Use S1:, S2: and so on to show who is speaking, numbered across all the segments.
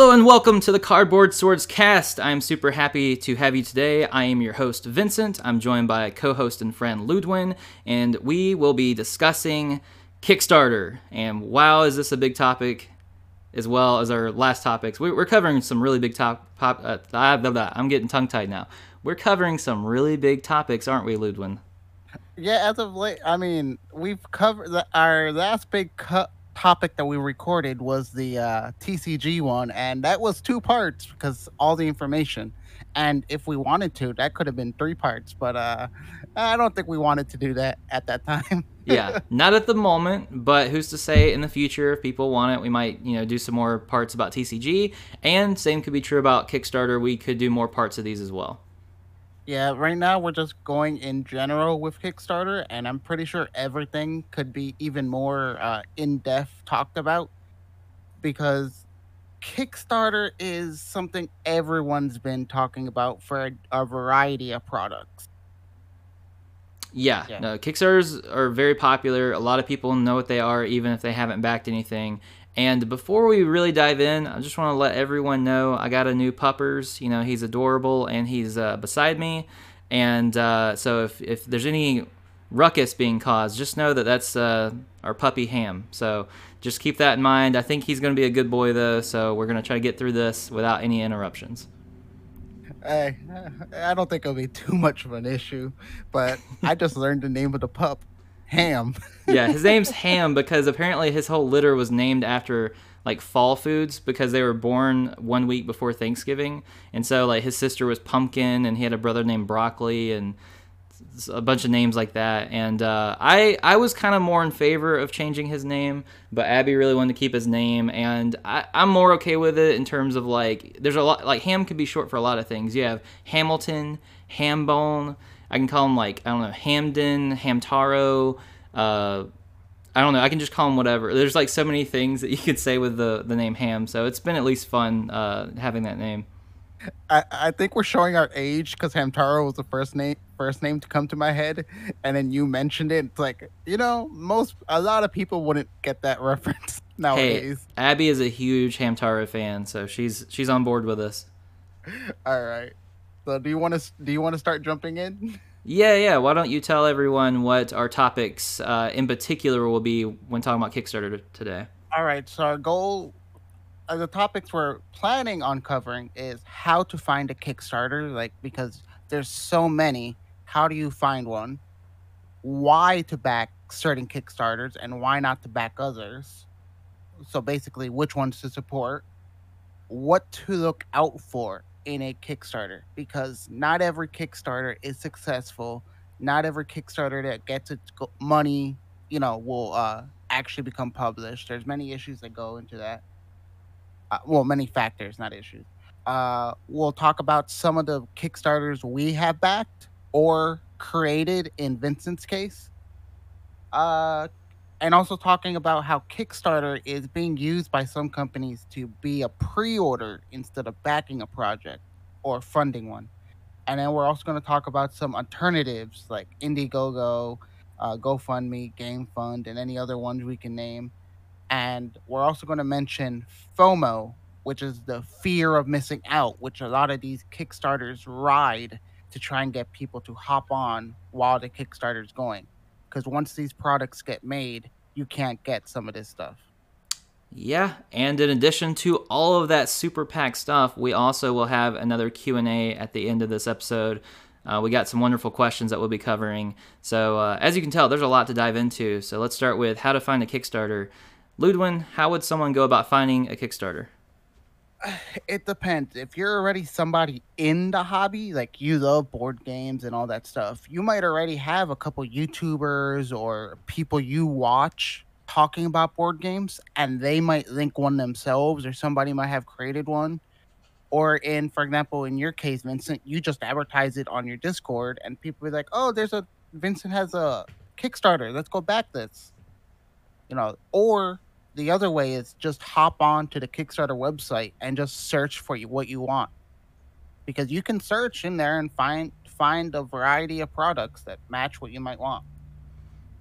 S1: Hello and welcome to the Cardboard Swords cast. I'm super happy to have you today. I am your host, Vincent. I'm joined by co host and friend Ludwin, and we will be discussing Kickstarter. And wow, is this a big topic, as well as our last topics. We're covering some really big top. Pop, uh. I'm getting tongue tied now. We're covering some really big topics, aren't we, Ludwin?
S2: Yeah, as of late, I mean, we've covered the, our last big cut topic that we recorded was the uh, TCG one, and that was two parts because all the information. And if we wanted to, that could have been three parts, but uh, I don't think we wanted to do that at that time.
S1: yeah, not at the moment, but who's to say in the future if people want it, we might you know do some more parts about TCG, and same could be true about Kickstarter. We could do more parts of these as well.
S2: Yeah, right now we're just going in general with Kickstarter, and I'm pretty sure everything could be even more uh, in depth talked about because Kickstarter is something everyone's been talking about for a, a variety of products.
S1: Yeah, yeah, no, Kickstarters are very popular. A lot of people know what they are, even if they haven't backed anything. And before we really dive in, I just want to let everyone know I got a new puppers. You know, he's adorable and he's uh, beside me. And uh, so if, if there's any ruckus being caused, just know that that's uh, our puppy Ham. So just keep that in mind. I think he's going to be a good boy, though. So we're going to try to get through this without any interruptions.
S2: I, I don't think it'll be too much of an issue, but I just learned the name of the pup. Ham.
S1: yeah, his name's Ham because apparently his whole litter was named after like fall foods because they were born one week before Thanksgiving. And so like his sister was Pumpkin and he had a brother named Broccoli and a bunch of names like that. And uh, I I was kind of more in favor of changing his name, but Abby really wanted to keep his name, and I, I'm more okay with it in terms of like there's a lot like Ham could be short for a lot of things. You have Hamilton, Hambone. I can call him like I don't know Hamden, Hamtaro. Uh, I don't know. I can just call him whatever. There's like so many things that you could say with the the name Ham. So it's been at least fun uh, having that name.
S2: I, I think we're showing our age because Hamtaro was the first name first name to come to my head, and then you mentioned it. It's like you know, most a lot of people wouldn't get that reference nowadays.
S1: Hey, Abby is a huge Hamtaro fan, so she's she's on board with us.
S2: All right. So do you want to do you want to start jumping in?
S1: Yeah, yeah. Why don't you tell everyone what our topics uh, in particular will be when talking about Kickstarter today?
S2: All right. So our goal, uh, the topics we're planning on covering is how to find a Kickstarter, like because there's so many. How do you find one? Why to back certain Kickstarters and why not to back others? So basically, which ones to support, what to look out for in a Kickstarter because not every Kickstarter is successful. Not every Kickstarter that gets its money, you know, will uh, actually become published. There's many issues that go into that. Uh, well, many factors, not issues. Uh, we'll talk about some of the Kickstarters we have backed or created in Vincent's case. Uh, and also talking about how Kickstarter is being used by some companies to be a pre-order instead of backing a project or funding one. And then we're also going to talk about some alternatives like Indiegogo, uh, GoFundMe, Gamefound, and any other ones we can name. And we're also going to mention FOMO, which is the fear of missing out, which a lot of these Kickstarters ride to try and get people to hop on while the Kickstarter is going because once these products get made, you can't get some of this stuff.
S1: Yeah, and in addition to all of that super pack stuff, we also will have another Q&A at the end of this episode. Uh, we got some wonderful questions that we'll be covering. So uh, as you can tell, there's a lot to dive into. So let's start with how to find a Kickstarter. Ludwin, how would someone go about finding a Kickstarter?
S2: it depends. If you're already somebody in the hobby, like you love board games and all that stuff, you might already have a couple YouTubers or people you watch talking about board games, and they might link one themselves, or somebody might have created one. Or in, for example, in your case, Vincent, you just advertise it on your Discord, and people be like, "Oh, there's a Vincent has a Kickstarter. Let's go back this." You know, or the other way is just hop on to the Kickstarter website and just search for what you want. Because you can search in there and find find a variety of products that match what you might want.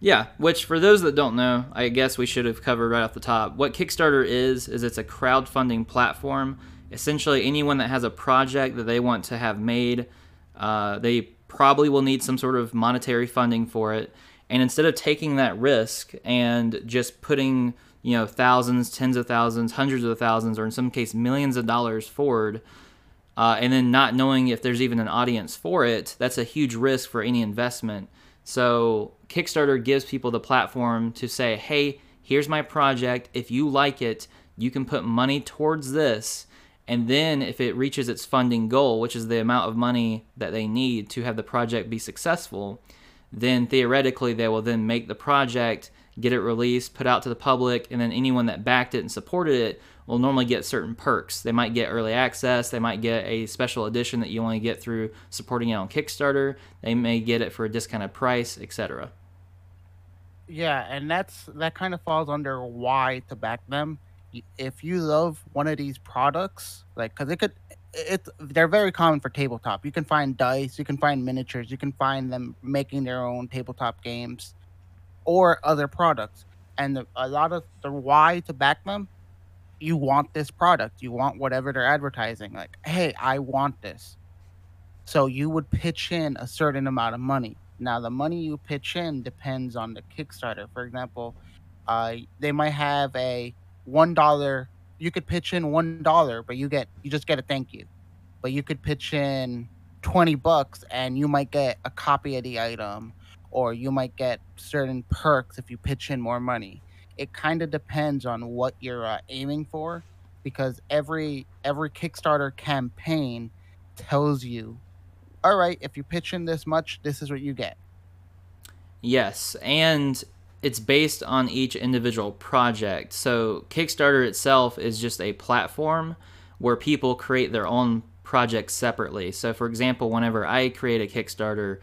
S1: Yeah, which for those that don't know, I guess we should have covered right off the top. What Kickstarter is is it's a crowdfunding platform. Essentially, anyone that has a project that they want to have made, uh, they probably will need some sort of monetary funding for it. And instead of taking that risk and just putting you know thousands, tens of thousands, hundreds of thousands, or in some case millions of dollars forward, uh, and then not knowing if there's even an audience for it, that's a huge risk for any investment. So Kickstarter gives people the platform to say, hey, here's my project. If you like it, you can put money towards this. And then if it reaches its funding goal, which is the amount of money that they need to have the project be successful, then theoretically they will then make the project, get it released, put out to the public, and then anyone that backed it and supported it will normally get certain perks. They might get early access, they might get a special edition that you only get through supporting it on Kickstarter, they may get it for a discounted price, etc.
S2: Yeah, and that's that kind of falls under why to back them. If you love one of these products, like because it could, it's they're very common for tabletop. You can find dice, you can find miniatures, you can find them making their own tabletop games, or other products. And a lot of the why to back them you want this product, you want whatever they're advertising. Like, hey, I want this. So you would pitch in a certain amount of money. Now, the money you pitch in depends on the Kickstarter. For example, uh, they might have a one dollar. You could pitch in one dollar, but you get you just get a thank you. But you could pitch in twenty bucks, and you might get a copy of the item, or you might get certain perks if you pitch in more money it kind of depends on what you're uh, aiming for because every every Kickstarter campaign tells you, all right, if you pitch in this much, this is what you get.
S1: Yes, and it's based on each individual project. So Kickstarter itself is just a platform where people create their own projects separately. So for example, whenever I create a Kickstarter,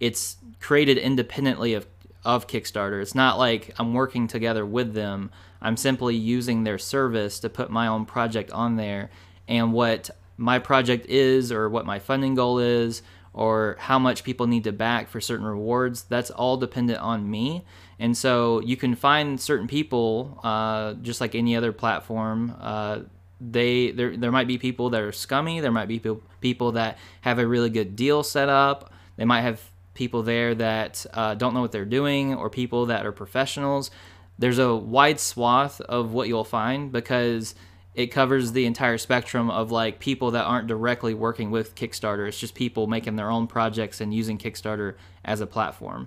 S1: it's created independently of of Kickstarter. It's not like I'm working together with them. I'm simply using their service to put my own project on there. And what my project is, or what my funding goal is, or how much people need to back for certain rewards, that's all dependent on me. And so you can find certain people, uh, just like any other platform. Uh, they there there might be people that are scummy. There might be people that have a really good deal set up. They might have people there that uh, don't know what they're doing, or people that are professionals. There's a wide swath of what you'll find because it covers the entire spectrum of like people that aren't directly working with Kickstarter. It's just people making their own projects and using Kickstarter as a platform.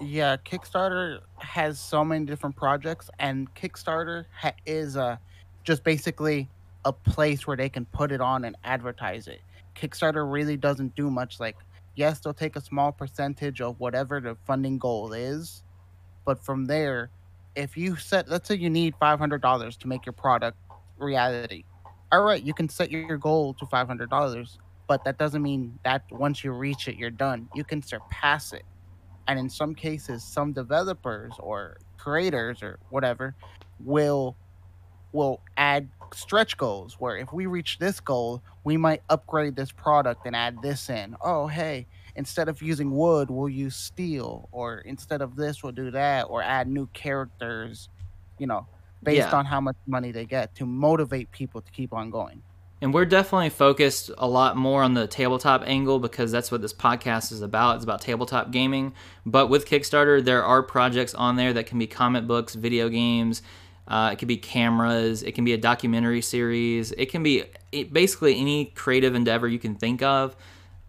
S2: Yeah, Kickstarter has so many different projects, and Kickstarter ha- is a just basically a place where they can put it on and advertise it. Kickstarter really doesn't do much like yes, they'll take a small percentage of whatever the funding goal is, but from there, if you set, let's say you need five hundred dollars to make your product reality, all right, you can set your goal to five hundred dollars, but that doesn't mean that once you reach it, you're done. You can surpass it, and in some cases, some developers or creators or whatever will will add stretch goals where if we reach this goal, we might upgrade this product and add this in. Oh, hey, instead of using wood, we'll use steel, or instead of this, we'll do that, or add new characters, you know, based yeah. on how much money they get to motivate people to keep on going.
S1: And we're definitely focused a lot more on the tabletop angle because that's what this podcast is about. It's about tabletop gaming. But with Kickstarter, there are projects on there that can be comic books, video games, uh, it can be cameras. It can be a documentary series. It can be basically any creative endeavor you can think of.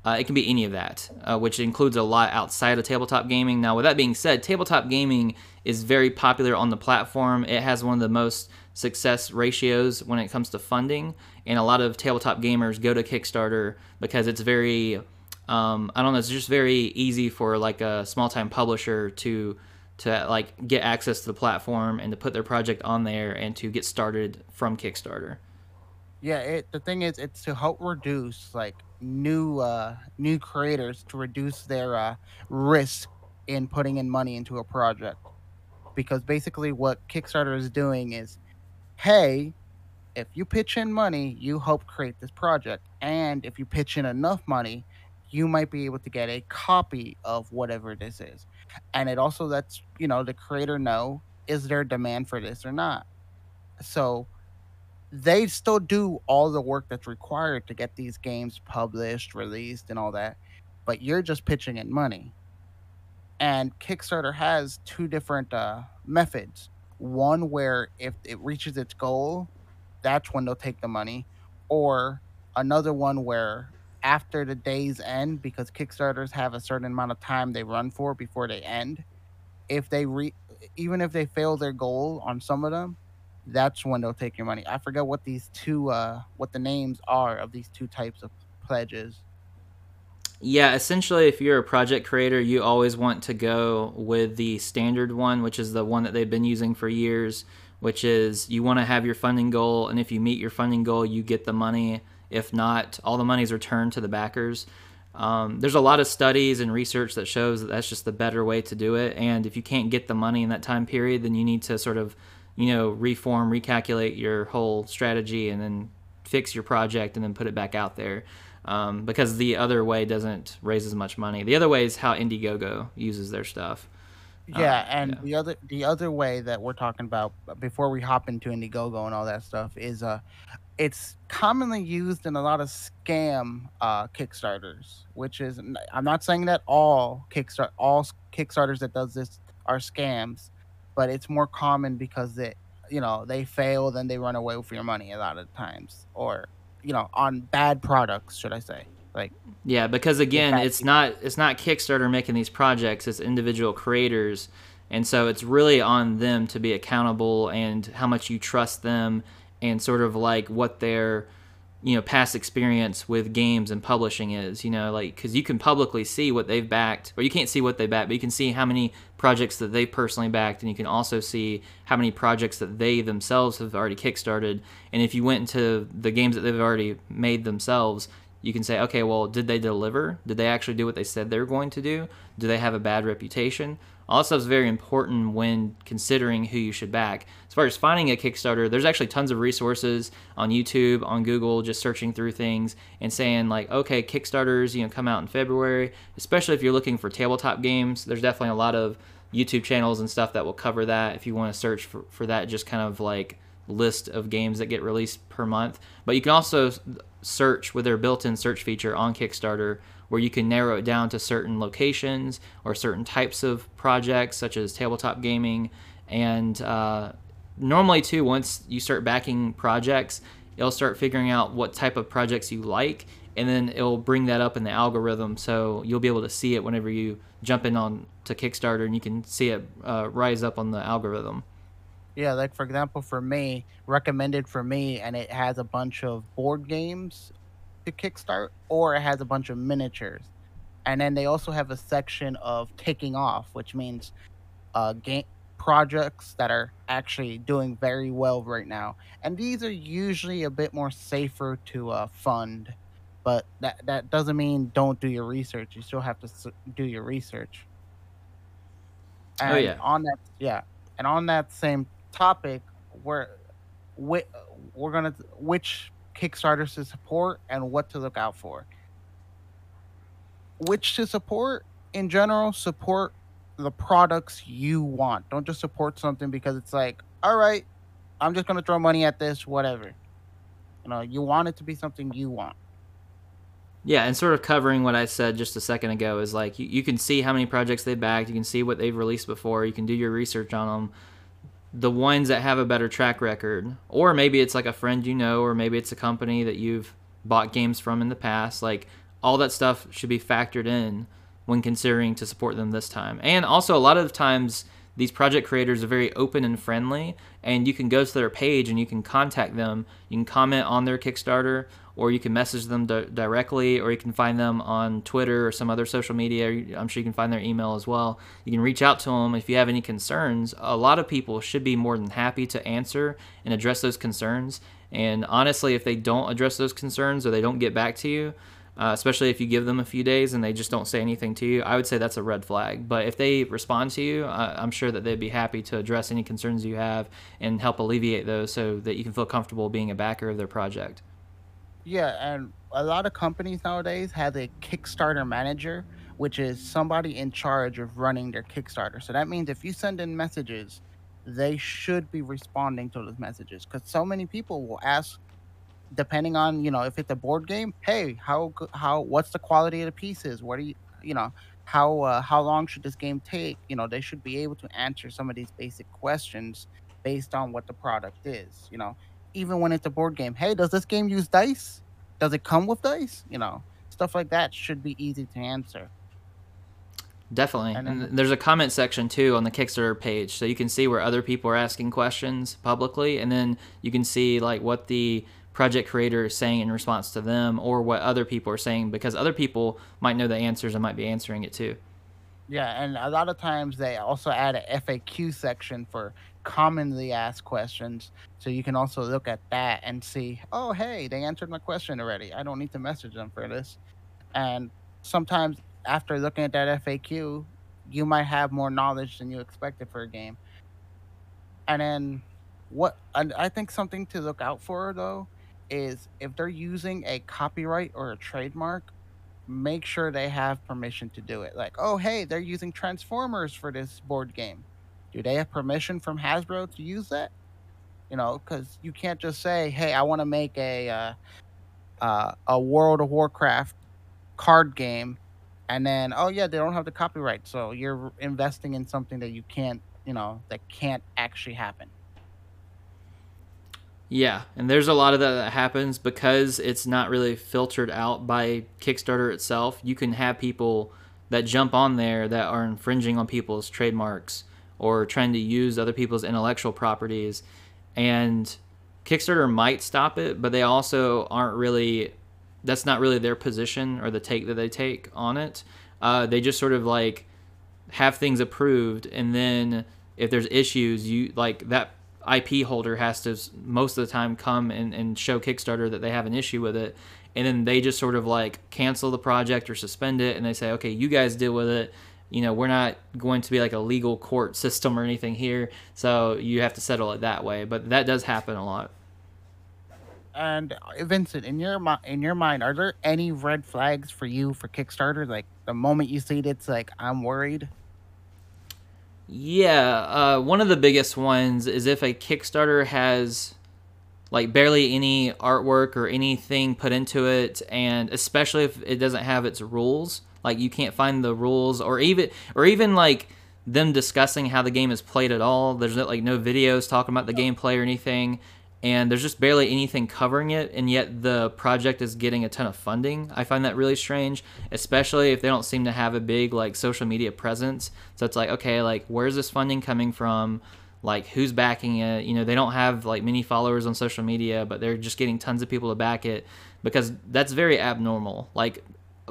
S1: Uh, it can be any of that, uh, which includes a lot outside of tabletop gaming. Now, with that being said, tabletop gaming is very popular on the platform. It has one of the most success ratios when it comes to funding, and a lot of tabletop gamers go to Kickstarter because it's very, um, I don't know, it's just very easy for like a small time publisher to to like get access to the platform and to put their project on there and to get started from Kickstarter.
S2: Yeah, it the thing is it's to help reduce like new uh new creators to reduce their uh risk in putting in money into a project. Because basically what Kickstarter is doing is hey, if you pitch in money, you help create this project. And if you pitch in enough money, you might be able to get a copy of whatever this is. And it also lets, you know, the creator know is there demand for this or not. So they still do all the work that's required to get these games published, released, and all that, but you're just pitching in money. And Kickstarter has two different uh, methods. One where if it reaches its goal, that's when they'll take the money, or another one where after the day's end, because Kickstarters have a certain amount of time they run for before they end, if they re even if they fail their goal on some of them, that's when they'll take your money. I forget what these two uh what the names are of these two types of pledges.
S1: Yeah, essentially, if you're a project creator, you always want to go with the standard one, which is the one that they've been using for years, which is you want to have your funding goal, and if you meet your funding goal, you get the money. If not, all the money is returned to the backers. Um, there's a lot of studies and research that shows that that's just the better way to do it. And if you can't get the money in that time period, then you need to sort of you know, reform, recalculate your whole strategy, and then fix your project and then put it back out there. Um, because the other way doesn't raise as much money. The other way is how Indiegogo uses their stuff.
S2: Yeah, uh, and yeah. the other the other way that we're talking about before we hop into Indiegogo and all that stuff is uh it's commonly used in a lot of scam uh, Kickstarters, which is I'm not saying that all Kickstart all Kickstarters that does this are scams, but it's more common because they you know they fail then they run away with your money a lot of times or you know on bad products should i say like
S1: yeah because again it's people. not it's not kickstarter making these projects it's individual creators and so it's really on them to be accountable and how much you trust them and sort of like what their you know past experience with games and publishing is you know like because you can publicly see what they've backed or you can't see what they backed but you can see how many projects that they personally backed and you can also see how many projects that they themselves have already kickstarted. And if you went into the games that they've already made themselves you can say okay well did they deliver? Did they actually do what they said they were going to do? Do they have a bad reputation all that stuff is very important when considering who you should back. As far as finding a Kickstarter, there's actually tons of resources on YouTube, on Google, just searching through things and saying like, okay, Kickstarters, you know, come out in February. Especially if you're looking for tabletop games, there's definitely a lot of YouTube channels and stuff that will cover that. If you want to search for, for that, just kind of like list of games that get released per month. But you can also search with their built-in search feature on Kickstarter where you can narrow it down to certain locations or certain types of projects, such as tabletop gaming. And uh, normally, too, once you start backing projects, it'll start figuring out what type of projects you like, and then it'll bring that up in the algorithm. So you'll be able to see it whenever you jump in on to Kickstarter, and you can see it uh, rise up on the algorithm.
S2: Yeah, like for example, for me, recommended for me, and it has a bunch of board games to kickstart, or it has a bunch of miniatures. And then they also have a section of taking off, which means uh, game projects that are actually doing very well right now. And these are usually a bit more safer to uh, fund, but that that doesn't mean don't do your research. You still have to do your research.
S1: Oh, and oh yeah.
S2: On that, yeah, and on that same topic, we're we, we're gonna which Kickstarters to support and what to look out for. Which to support in general, support the products you want. Don't just support something because it's like, all right, I'm just gonna throw money at this, whatever. You know, you want it to be something you want.
S1: Yeah, and sort of covering what I said just a second ago is like you, you can see how many projects they backed, you can see what they've released before, you can do your research on them the ones that have a better track record, or maybe it's like a friend you know, or maybe it's a company that you've bought games from in the past. Like all that stuff should be factored in when considering to support them this time. And also, a lot of times, these project creators are very open and friendly, and you can go to their page and you can contact them. You can comment on their Kickstarter, or you can message them di- directly, or you can find them on Twitter or some other social media. I'm sure you can find their email as well. You can reach out to them if you have any concerns. A lot of people should be more than happy to answer and address those concerns. And honestly, if they don't address those concerns or they don't get back to you, uh, especially if you give them a few days and they just don't say anything to you, I would say that's a red flag. But if they respond to you, uh, I'm sure that they'd be happy to address any concerns you have and help alleviate those so that you can feel comfortable being a backer of their project.
S2: Yeah, and a lot of companies nowadays have a Kickstarter manager, which is somebody in charge of running their Kickstarter. So that means if you send in messages, they should be responding to those messages because so many people will ask depending on you know if it's a board game hey how how what's the quality of the pieces? What are you you know how uh, how long should this game take? You know they should be able to answer some of these basic questions based on what the product is you know? Even when it's a board game hey does this game use dice? Does it come with dice? You know stuff like that should be easy to answer.
S1: Definitely. And, and, there's a comment section too on the Kickstarter page. So you can see where other people are asking questions publicly and then you can see like what the project creator is saying in response to them or what other people are saying because other people might know the answers and might be answering it too.
S2: Yeah, and a lot of times they also add a FAQ section for commonly asked questions. So you can also look at that and see, oh, hey, they answered my question already. I don't need to message them for this. And sometimes after looking at that FAQ, you might have more knowledge than you expected for a game. And then what I think something to look out for though is if they're using a copyright or a trademark, make sure they have permission to do it. Like, oh, hey, they're using Transformers for this board game. Do they have permission from Hasbro to use that? You know, because you can't just say, hey, I want to make a uh, uh, a World of Warcraft card game, and then oh yeah, they don't have the copyright, so you're investing in something that you can't, you know, that can't actually happen.
S1: Yeah, and there's a lot of that that happens because it's not really filtered out by Kickstarter itself. You can have people that jump on there that are infringing on people's trademarks or trying to use other people's intellectual properties and Kickstarter might stop it, but they also aren't really that's not really their position or the take that they take on it. Uh, they just sort of like have things approved and then if there's issues you like that IP holder has to most of the time come and, and show Kickstarter that they have an issue with it. And then they just sort of like cancel the project or suspend it. And they say, okay, you guys deal with it. You know, we're not going to be like a legal court system or anything here. So you have to settle it that way. But that does happen a lot.
S2: And uh, Vincent, in your in your mind, are there any red flags for you for Kickstarter? Like the moment you see it, it's like I'm worried.
S1: Yeah, uh, one of the biggest ones is if a Kickstarter has like barely any artwork or anything put into it, and especially if it doesn't have its rules, like you can't find the rules, or even or even like them discussing how the game is played at all. There's no, like no videos talking about the gameplay or anything and there's just barely anything covering it and yet the project is getting a ton of funding. I find that really strange especially if they don't seem to have a big like social media presence. So it's like okay like where's this funding coming from? Like who's backing it? You know they don't have like many followers on social media but they're just getting tons of people to back it because that's very abnormal. Like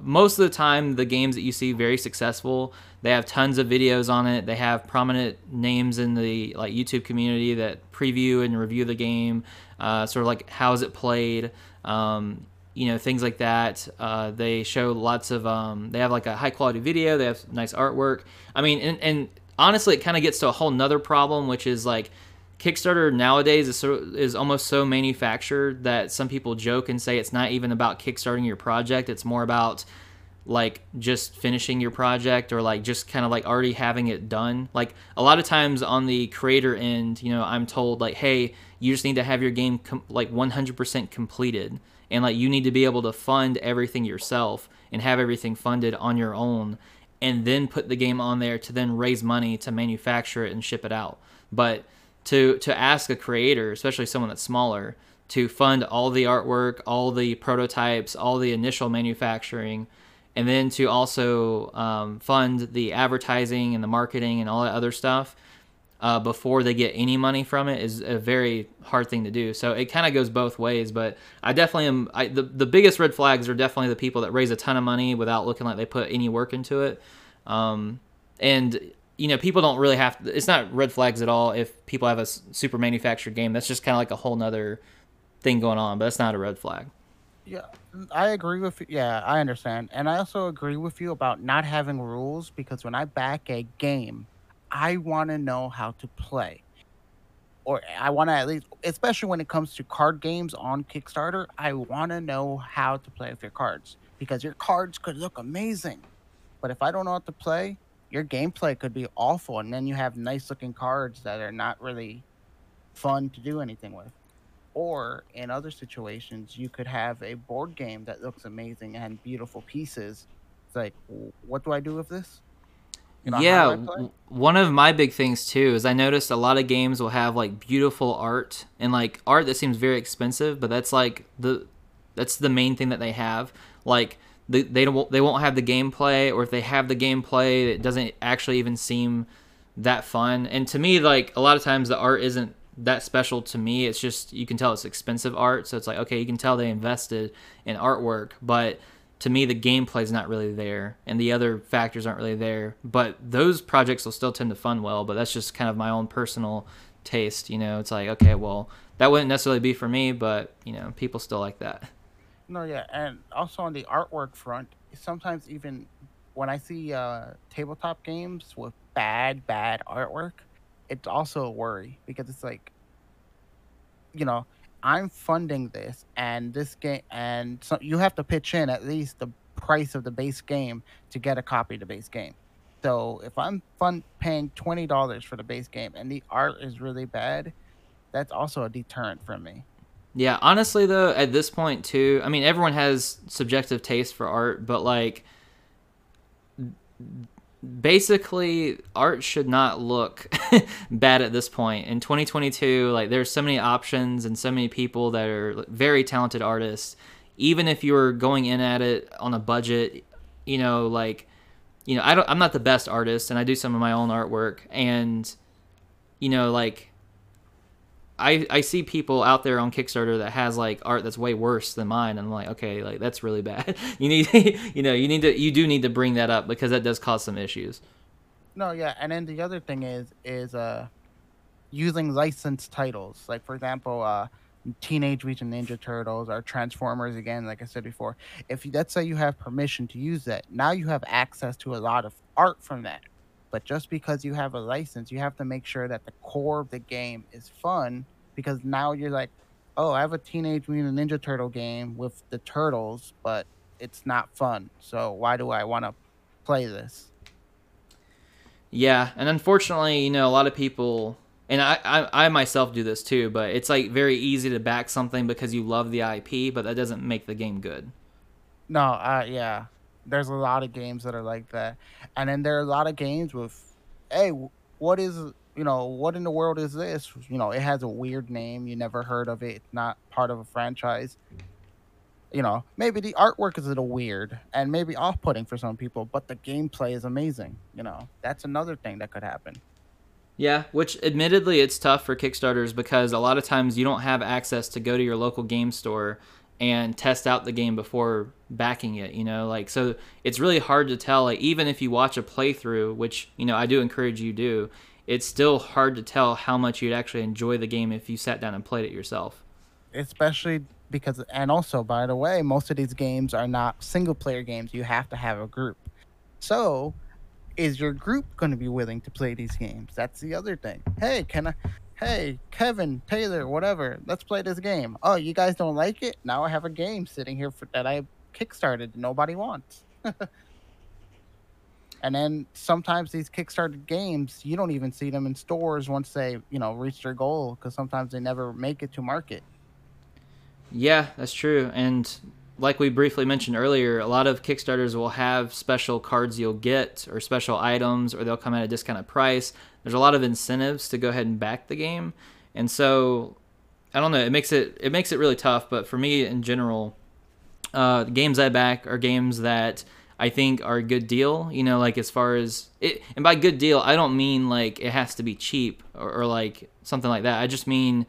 S1: most of the time the games that you see very successful they have tons of videos on it. They have prominent names in the like youtube community that preview and review the game uh, sort of like how is it played um, you know things like that. Uh, they show lots of um, they have like a high quality video. They have nice artwork. I mean and, and honestly it kind of gets to a whole nother problem which is like Kickstarter nowadays is so, is almost so manufactured that some people joke and say it's not even about kickstarting your project. It's more about like just finishing your project or like just kind of like already having it done. Like a lot of times on the creator end, you know, I'm told like, hey, you just need to have your game com- like 100% completed, and like you need to be able to fund everything yourself and have everything funded on your own, and then put the game on there to then raise money to manufacture it and ship it out. But to to ask a creator, especially someone that's smaller, to fund all the artwork, all the prototypes, all the initial manufacturing, and then to also um, fund the advertising and the marketing and all that other stuff uh, before they get any money from it is a very hard thing to do. So it kind of goes both ways. But I definitely am. I, the the biggest red flags are definitely the people that raise a ton of money without looking like they put any work into it. Um, and you know, people don't really have. To, it's not red flags at all if people have a super manufactured game. That's just kind of like a whole nother thing going on. But that's not a red flag.
S2: Yeah, I agree with you. Yeah, I understand. And I also agree with you about not having rules because when I back a game, I want to know how to play. or I want to at least, especially when it comes to card games on Kickstarter, I want to know how to play with your cards because your cards could look amazing, but if I don't know how to play, your gameplay could be awful, and then you have nice looking cards that are not really fun to do anything with. Or in other situations, you could have a board game that looks amazing and beautiful pieces. It's like, what do I do with this?
S1: You know, yeah, one of my big things too is I noticed a lot of games will have like beautiful art and like art that seems very expensive, but that's like the that's the main thing that they have. Like the, they don't they won't have the gameplay, or if they have the gameplay, it doesn't actually even seem that fun. And to me, like a lot of times the art isn't that special to me. It's just you can tell it's expensive art, so it's like okay, you can tell they invested in artwork, but to me the gameplay is not really there and the other factors aren't really there but those projects will still tend to fund well but that's just kind of my own personal taste you know it's like okay well that wouldn't necessarily be for me but you know people still like that
S2: no yeah and also on the artwork front sometimes even when i see uh, tabletop games with bad bad artwork it's also a worry because it's like you know I'm funding this, and this game, and so you have to pitch in at least the price of the base game to get a copy of the base game. So if I'm fun paying twenty dollars for the base game and the art is really bad, that's also a deterrent for me.
S1: Yeah, honestly though, at this point too, I mean everyone has subjective taste for art, but like basically art should not look bad at this point. In 2022 like there's so many options and so many people that are very talented artists. Even if you're going in at it on a budget you know like you know I don't I'm not the best artist and I do some of my own artwork and you know like I, I see people out there on Kickstarter that has like art that's way worse than mine, and I'm like, okay, like that's really bad. you need, you know, you need to, you do need to bring that up because that does cause some issues.
S2: No, yeah, and then the other thing is, is uh, using licensed titles. Like for example, uh, Teenage Mutant Ninja Turtles or Transformers. Again, like I said before, if you, let's say you have permission to use that, now you have access to a lot of art from that. But just because you have a license, you have to make sure that the core of the game is fun because now you're like, oh, I have a Teenage Mutant Ninja Turtle game with the turtles, but it's not fun. So why do I want to play this?
S1: Yeah, and unfortunately, you know, a lot of people, and I, I, I myself do this too, but it's like very easy to back something because you love the IP, but that doesn't make the game good.
S2: No, uh, yeah, there's a lot of games that are like that, and then there are a lot of games with, hey, what is you know what in the world is this? You know, it has a weird name. You never heard of it. It's not part of a franchise. You know, maybe the artwork is a little weird and maybe off-putting for some people, but the gameplay is amazing. You know, that's another thing that could happen.
S1: Yeah, which admittedly it's tough for Kickstarters because a lot of times you don't have access to go to your local game store and test out the game before backing it you know like so it's really hard to tell like even if you watch a playthrough which you know i do encourage you to do it's still hard to tell how much you'd actually enjoy the game if you sat down and played it yourself.
S2: Especially because and also by the way most of these games are not single player games you have to have a group. So is your group going to be willing to play these games? That's the other thing. Hey can i hey, Kevin, Taylor, whatever, let's play this game. Oh, you guys don't like it? Now I have a game sitting here for, that I kickstarted nobody wants. and then sometimes these kickstarted games, you don't even see them in stores once they, you know, reach their goal because sometimes they never make it to market.
S1: Yeah, that's true. And like we briefly mentioned earlier, a lot of Kickstarters will have special cards you'll get or special items, or they'll come at a discounted price. There's a lot of incentives to go ahead and back the game, and so I don't know. It makes it it makes it really tough. But for me in general, uh, games I back are games that I think are a good deal. You know, like as far as it, and by good deal, I don't mean like it has to be cheap or, or like something like that. I just mean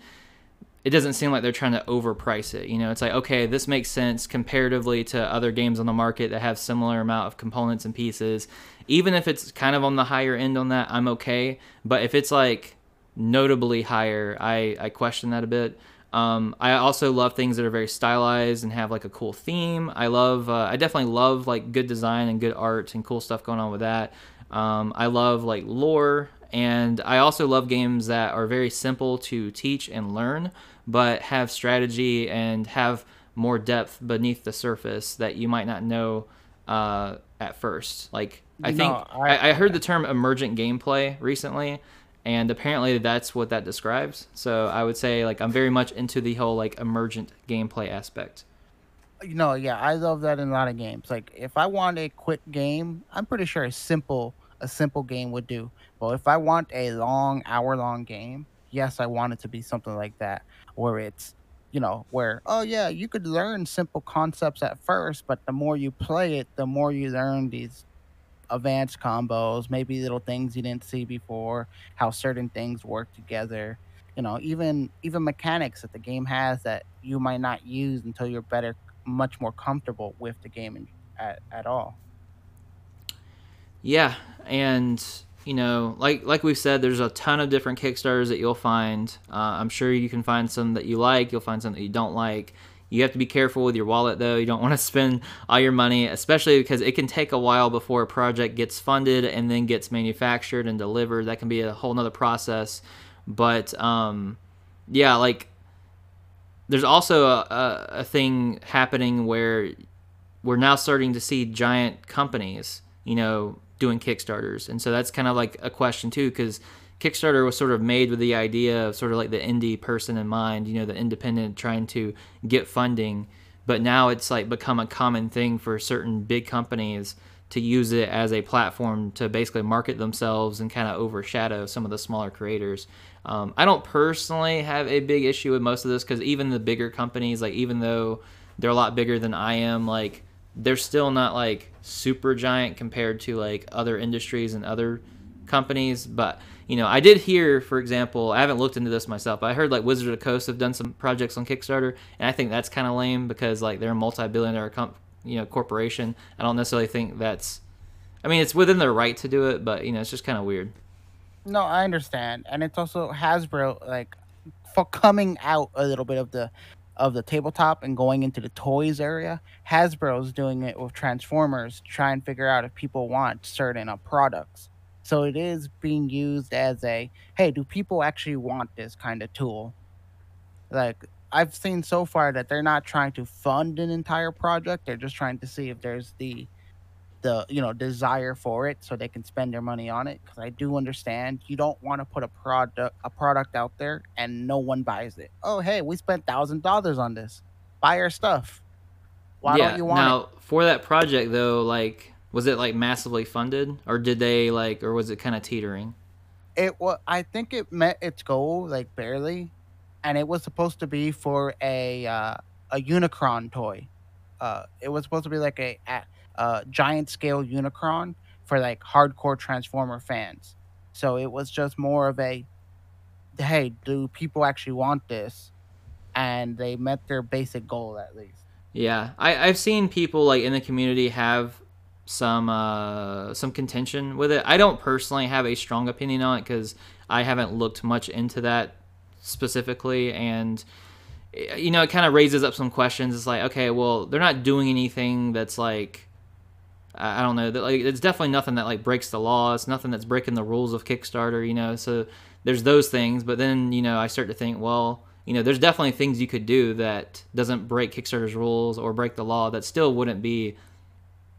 S1: it doesn't seem like they're trying to overprice it. You know, it's like okay, this makes sense comparatively to other games on the market that have similar amount of components and pieces. Even if it's kind of on the higher end on that, I'm okay. But if it's like notably higher, I I question that a bit. Um, I also love things that are very stylized and have like a cool theme. I love, uh, I definitely love like good design and good art and cool stuff going on with that. Um, I love like lore, and I also love games that are very simple to teach and learn, but have strategy and have more depth beneath the surface that you might not know uh, at first. Like I
S2: You
S1: think
S2: I-
S1: I, I heard the term emergent gameplay recently, and apparently that's what that describes. So I would say like I'm very much into the whole like emergent gameplay aspect.
S2: you know, yeah, I love that in a lot of games. Like if I want a quick game, I'm pretty sure a simple a simple game would do. But if I want a long hour long game, yes, I want it to be something like that where it's you know, where oh yeah, you could learn simple concepts at first, but the more you play it, the more you learn these advanced combos, maybe little things you didn't see before, how certain things work together. You know, even even mechanics that the game has that you might not use until you're better, much more comfortable with the game at at all.
S1: Yeah, and you know, like like we've said, there's a ton of different Kickstarters that you'll find. Uh, I'm sure you can find some that you like. You'll find some that you don't like. You have to be careful with your wallet, though. You don't want to spend all your money, especially because it can take a while before a project gets funded and then gets manufactured and delivered. That can be a whole nother process. But um, yeah, like there's also a, a, a thing happening where we're now starting to see giant companies, you know, doing Kickstarters. And so that's kind of like a question too, because Kickstarter was sort of made with the idea of sort of like the indie person in mind, you know, the independent trying to get funding. But now it's like become a common thing for certain big companies to use it as a platform to basically market themselves and kind of overshadow some of the smaller creators. Um, I don't personally have a big issue with most of this because even the bigger companies, like even though they're a lot bigger than I am, like they're still not like super giant compared to like other industries and other companies. But you know, I did hear, for example, I haven't looked into this myself, but I heard like Wizard of the Coast have done some projects on Kickstarter, and I think that's kind of lame because like they're a multi-billionaire comp- you know corporation. I don't necessarily think that's. I mean, it's within their right to do it, but you know, it's just kind of weird.
S2: No, I understand, and it's also Hasbro like for coming out a little bit of the of the tabletop and going into the toys area. Hasbro's doing it with Transformers, to try and figure out if people want certain uh, products. So it is being used as a hey, do people actually want this kind of tool? Like I've seen so far that they're not trying to fund an entire project; they're just trying to see if there's the the you know desire for it so they can spend their money on it because i do understand you don't want to put a product a product out there and no one buys it oh hey we spent thousand dollars on this buy our stuff why
S1: yeah.
S2: don't you want
S1: now for that project though, like was it like massively funded, or did they like, or was it kind of teetering?
S2: it it was i think it met its goal like barely and it was supposed to be for a uh, a unicron toy uh it was supposed to be like a, a, a giant scale unicron for like hardcore transformer fans so it was just more of a hey do people actually want this and they met their basic goal at least
S1: Yeah, I, I've seen people like in the community have some uh, some contention with it. I don't personally have a strong opinion on it because I haven't looked much into that specifically, and eh, you know, it kind of raises up some questions. It's like, okay, well, they're not doing anything that's like, I I don't know, that like it's definitely nothing that like breaks the law. It's nothing that's breaking the rules of Kickstarter, you know. So there's those things, but then you know, I start to think, well, you know, there's definitely things you could do that doesn't break Kickstarter's rules or break the law that still wouldn't be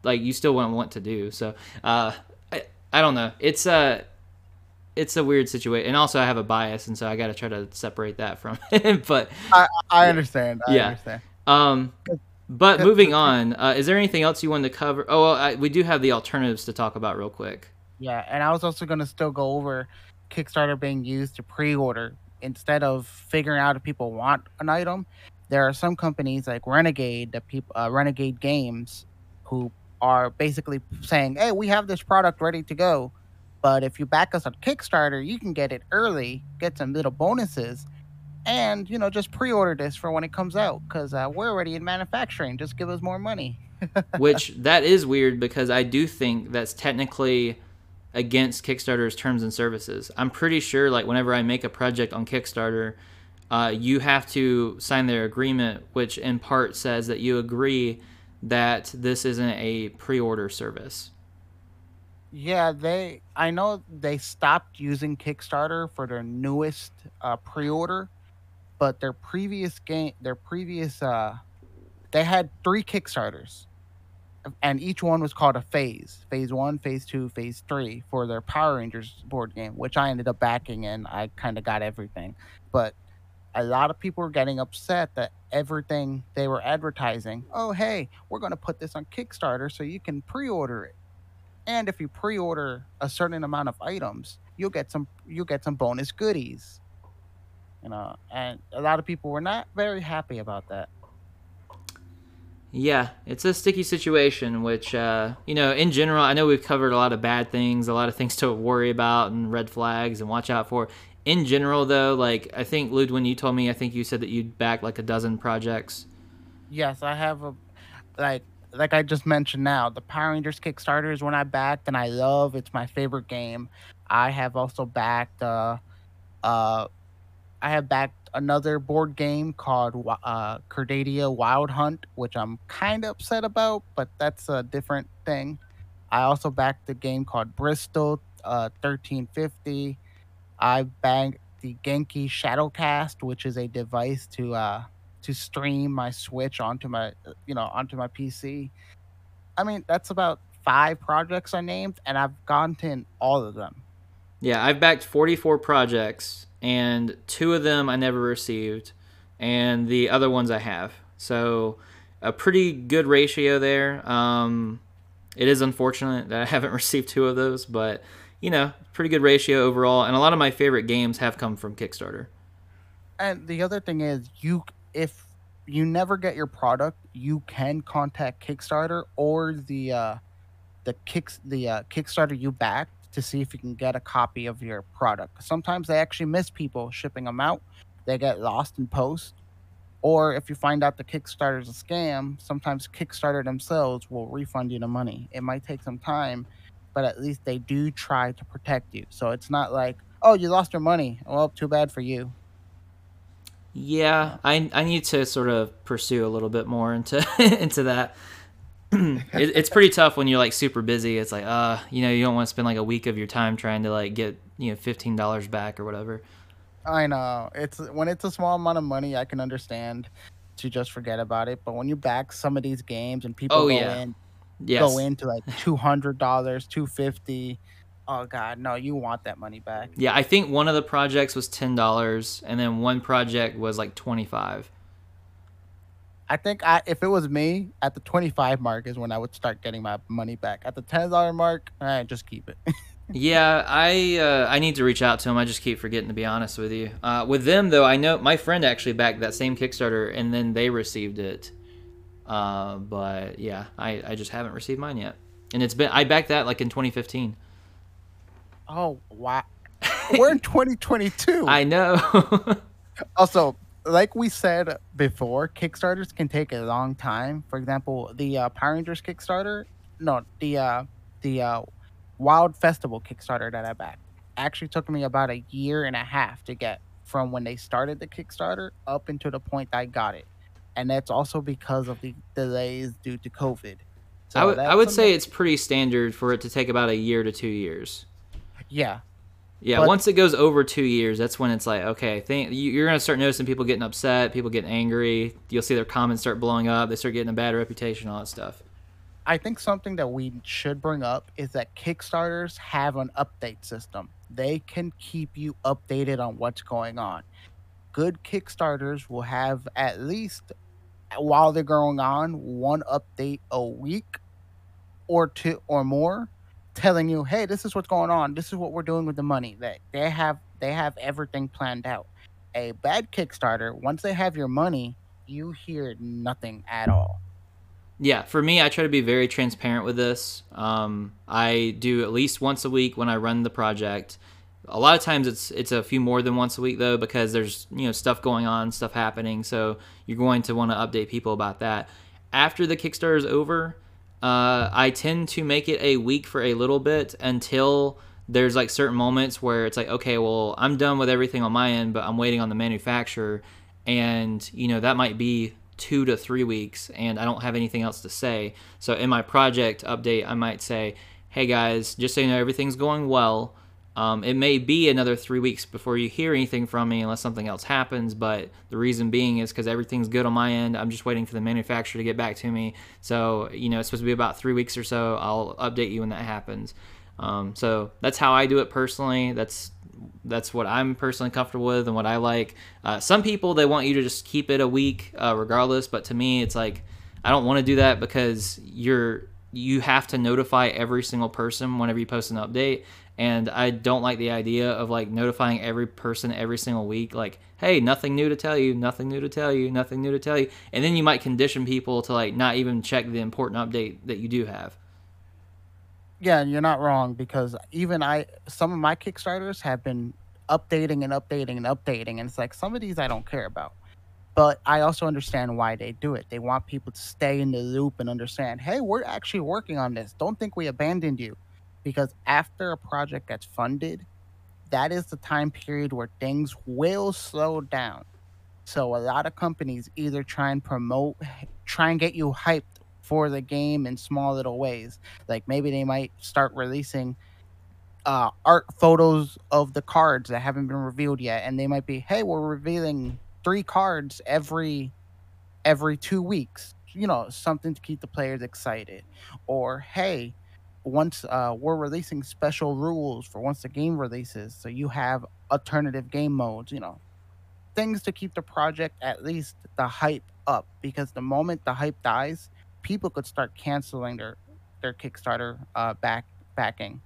S1: like you still wouldn't want to do. So uh, I I don't know. It's a it's a weird situation, and also I have a bias, and so I got to try to separate that from it. but
S2: i i understand i
S1: Yeah.
S2: understand
S1: um, but moving on, uh, is there anything else you wanted to cover? Oh, well, I, we do have the alternatives to talk about real quick.
S2: Yeah, and I was also going to still go over Kickstarter being used to pre-order instead of figuring out if people want an item. There are some companies like Renegade, that people uh, Renegade Games, who are basically saying, "Hey, we have this product ready to go, but if you back us on Kickstarter, you can get it early, get some little bonuses." And you know, just pre-order this for when it comes out, because uh, we're already in manufacturing. Just give us more money.
S1: Which that is weird because I do think that's technically against Kickstarter's terms and services. I'm pretty sure like whenever I make a project on Kickstarter, uh, you have to sign their agreement, which in part says that you agree that this isn't a pre-order service.
S2: Yeah, they. I know they stopped using Kickstarter for their newest uh, pre-order, but their previous game, their previous, uh, they had three Kickstarters, and each one was called a phase. Phase one, phase two, phase three for their Power Rangers board game, which I ended up backing, and I kind of got everything. But a lot of people were getting upset that everything they were advertising, oh hey, we're going to put this on Kickstarter so you can pre-order it and if you pre-order a certain amount of items you'll get some you'll get some bonus goodies you know and a lot of people were not very happy about that
S1: yeah it's a sticky situation which uh, you know in general i know we've covered a lot of bad things a lot of things to worry about and red flags and watch out for in general though like i think Lud, when you told me i think you said that you'd back like a dozen projects
S2: yes i have a like like I just mentioned now, the Power Rangers Kickstarter is one I backed and I love. It's my favorite game. I have also backed uh uh I have backed another board game called uh Cardadia Wild Hunt, which I'm kind of upset about, but that's a different thing. I also backed the game called Bristol uh 1350. I backed the Genki Shadowcast, which is a device to uh to stream my Switch onto my you know onto my PC. I mean, that's about five projects I named, and I've gotten all of them.
S1: Yeah, I've backed 44 projects, and two of them I never received, and the other ones I have. So, a pretty good ratio there. Um, it is unfortunate that I haven't received two of those, but you know, pretty good ratio overall. And a lot of my favorite games have come from Kickstarter.
S2: And the other thing is, you if you never get your product, you can contact Kickstarter or the uh, the kicks the uh, Kickstarter you back to see if you can get a copy of your product. Sometimes they actually miss people shipping them out; they get lost in post. Or if you find out the Kickstarter is a scam, sometimes Kickstarter themselves will refund you the money. It might take some time, but at least they do try to protect you. So it's not like, oh, you lost your money. Well, too bad for you.
S1: Yeah, I I need to sort of pursue a little bit more into into that. it, it's pretty tough when you're like super busy. It's like, uh, you know, you don't want to spend like a week of your time trying to like get you know fifteen dollars back or whatever.
S2: I know it's when it's a small amount of money, I can understand to just forget about it. But when you back some of these games and people oh, go yeah. in, yes. go into like two hundred dollars, two fifty. Oh god no you want that money back
S1: yeah i think one of the projects was $10 and then one project was like 25
S2: i think I, if it was me at the 25 mark is when i would start getting my money back at the $10 mark I just keep it
S1: yeah i uh, i need to reach out to them i just keep forgetting to be honest with you uh, with them though i know my friend actually backed that same kickstarter and then they received it uh, but yeah I, I just haven't received mine yet and it's been i backed that like in 2015
S2: Oh wow. We're in 2022.
S1: I know.
S2: also, like we said before, Kickstarters can take a long time. For example, the uh, Power Rangers Kickstarter, no, the uh, the uh, Wild Festival Kickstarter that I backed actually took me about a year and a half to get from when they started the Kickstarter up into the point I got it, and that's also because of the delays due to COVID.
S1: So I would I would say it's pretty standard for it to take about a year to two years.
S2: Yeah.
S1: Yeah, but, once it goes over two years, that's when it's like, okay, think, you're gonna start noticing people getting upset, people getting angry. You'll see their comments start blowing up. They start getting a bad reputation, all that stuff.
S2: I think something that we should bring up is that Kickstarters have an update system. They can keep you updated on what's going on. Good Kickstarters will have at least, while they're going on, one update a week or two or more telling you, "Hey, this is what's going on. This is what we're doing with the money." That they, have they have everything planned out. A bad Kickstarter, once they have your money, you hear nothing at all.
S1: Yeah, for me, I try to be very transparent with this. Um, I do at least once a week when I run the project. A lot of times it's it's a few more than once a week though because there's you know stuff going on, stuff happening. So you're going to want to update people about that. After the Kickstarter is over, uh, I tend to make it a week for a little bit until there's like certain moments where it's like, okay, well, I'm done with everything on my end, but I'm waiting on the manufacturer. And, you know, that might be two to three weeks and I don't have anything else to say. So in my project update, I might say, hey guys, just so you know, everything's going well. Um, it may be another three weeks before you hear anything from me unless something else happens. But the reason being is because everything's good on my end. I'm just waiting for the manufacturer to get back to me. So, you know, it's supposed to be about three weeks or so. I'll update you when that happens. Um, so that's how I do it personally. That's that's what I'm personally comfortable with and what I like. Uh, some people they want you to just keep it a week uh, regardless, but to me it's like I don't want to do that because you're you have to notify every single person whenever you post an update and I don't like the idea of like notifying every person every single week like hey nothing new to tell you nothing new to tell you nothing new to tell you. And then you might condition people to like not even check the important update that you do have.
S2: Yeah and you're not wrong because even i some of my kickstarters have been updating and updating and updating and it's like some of these i don't care about. But i also understand why they do it. They want people to stay in the loop and understand hey we're actually working on this. Don't think we abandoned you because after a project gets funded, that is the time period where things will slow down. So a lot of companies either try and promote, try and get you hyped for the game in small little ways. Like maybe they might start releasing uh, art photos of the cards that haven't been revealed yet, and they might be, hey, we're revealing three cards every every two weeks. You know, something to keep the players excited. Or hey, once uh, we're releasing special rules for once the game releases, so you have alternative game modes, you know, things to keep the project at least the hype up. Because the moment the hype dies, people could start canceling their their Kickstarter uh, back backing.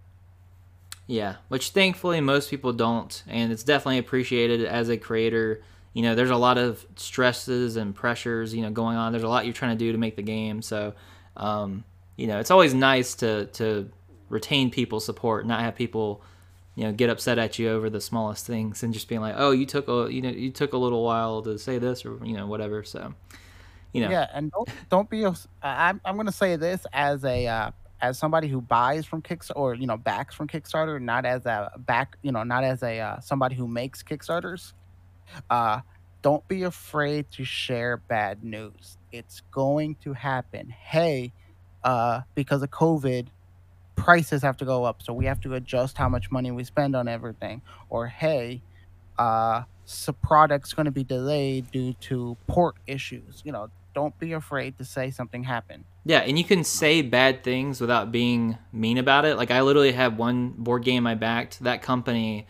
S1: Yeah, which thankfully most people don't, and it's definitely appreciated as a creator. You know, there's a lot of stresses and pressures, you know, going on. There's a lot you're trying to do to make the game, so um, you know, it's always nice to to retain people's support, not have people, you know, get upset at you over the smallest things and just being like, oh, you took a you know you took a little while to say this or you know whatever. So, you know,
S2: yeah, and don't don't be. A, I'm I'm gonna say this as a uh, as somebody who buys from Kickstarter or you know backs from Kickstarter, not as a back you know not as a uh, somebody who makes Kickstarters. Uh, don't be afraid to share bad news. It's going to happen. Hey, uh, because of COVID, prices have to go up. So we have to adjust how much money we spend on everything. Or, hey, uh, so product's going to be delayed due to port issues. You know, don't be afraid to say something happened.
S1: Yeah, and you can say bad things without being mean about it. Like I literally had one board game I backed. That company,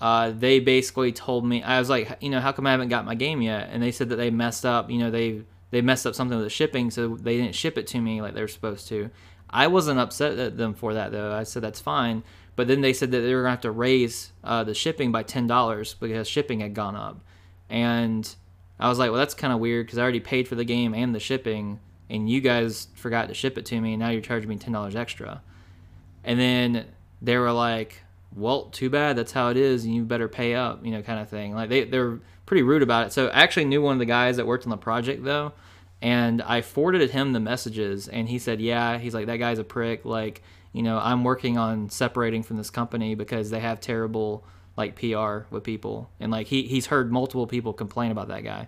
S1: uh, they basically told me I was like, you know, how come I haven't got my game yet? And they said that they messed up. You know, they they messed up something with the shipping, so they didn't ship it to me like they were supposed to. I wasn't upset at them for that though. I said that's fine. But then they said that they were gonna have to raise uh, the shipping by ten dollars because shipping had gone up, and I was like, well, that's kind of weird because I already paid for the game and the shipping, and you guys forgot to ship it to me, and now you're charging me ten dollars extra. And then they were like, well, too bad. That's how it is, and you better pay up, you know, kind of thing. Like they they're pretty rude about it. So I actually knew one of the guys that worked on the project though, and I forwarded him the messages, and he said, "Yeah." He's like, "That guy's a prick." Like, you know, I'm working on separating from this company because they have terrible like PR with people, and like he he's heard multiple people complain about that guy.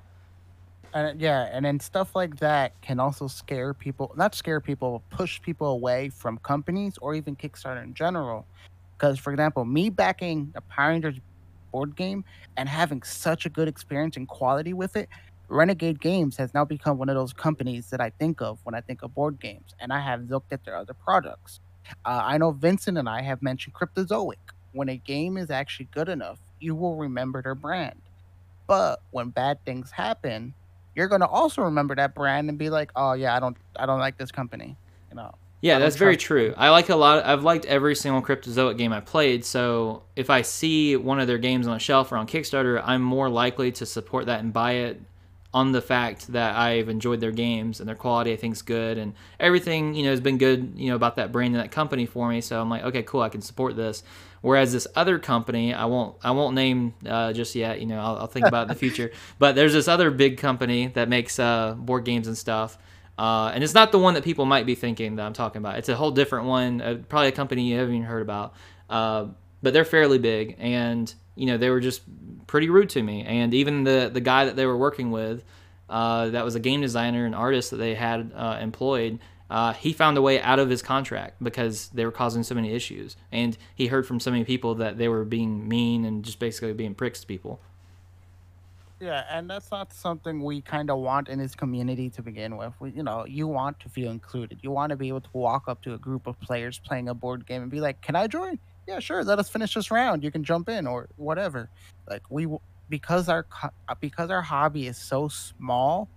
S2: And uh, yeah, and then stuff like that can also scare people, not scare people, push people away from companies or even Kickstarter in general. Because, for example, me backing the Power Rangers board game and having such a good experience and quality with it, Renegade Games has now become one of those companies that I think of when I think of board games, and I have looked at their other products. Uh, I know Vincent and I have mentioned Cryptozoic. When a game is actually good enough, you will remember their brand. But when bad things happen, you're going to also remember that brand and be like, "Oh yeah, I don't, I don't like this company," you know.
S1: Yeah, that's very true. I like a lot. I've liked every single Cryptozoic game I played. So if I see one of their games on a shelf or on Kickstarter, I'm more likely to support that and buy it on the fact that I've enjoyed their games and their quality. I think is good and everything you know has been good. You know about that brand and that company for me. So I'm like, okay, cool. I can support this. Whereas this other company, I won't I won't name uh, just yet. You know, I'll, I'll think about it in the future. But there's this other big company that makes uh, board games and stuff uh, and it's not the one that people might be thinking that I'm talking about. It's a whole different one, uh, probably a company you haven't even heard about. Uh, but they're fairly big, and you know they were just pretty rude to me. And even the the guy that they were working with, uh, that was a game designer and artist that they had uh, employed, uh, he found a way out of his contract because they were causing so many issues. And he heard from so many people that they were being mean and just basically being pricks to people.
S2: Yeah, and that's not something we kind of want in this community to begin with. We, you know, you want to feel included. You want to be able to walk up to a group of players playing a board game and be like, "Can I join?" Yeah, sure. Let us finish this round. You can jump in or whatever. Like we, because our uh, because our hobby is so small,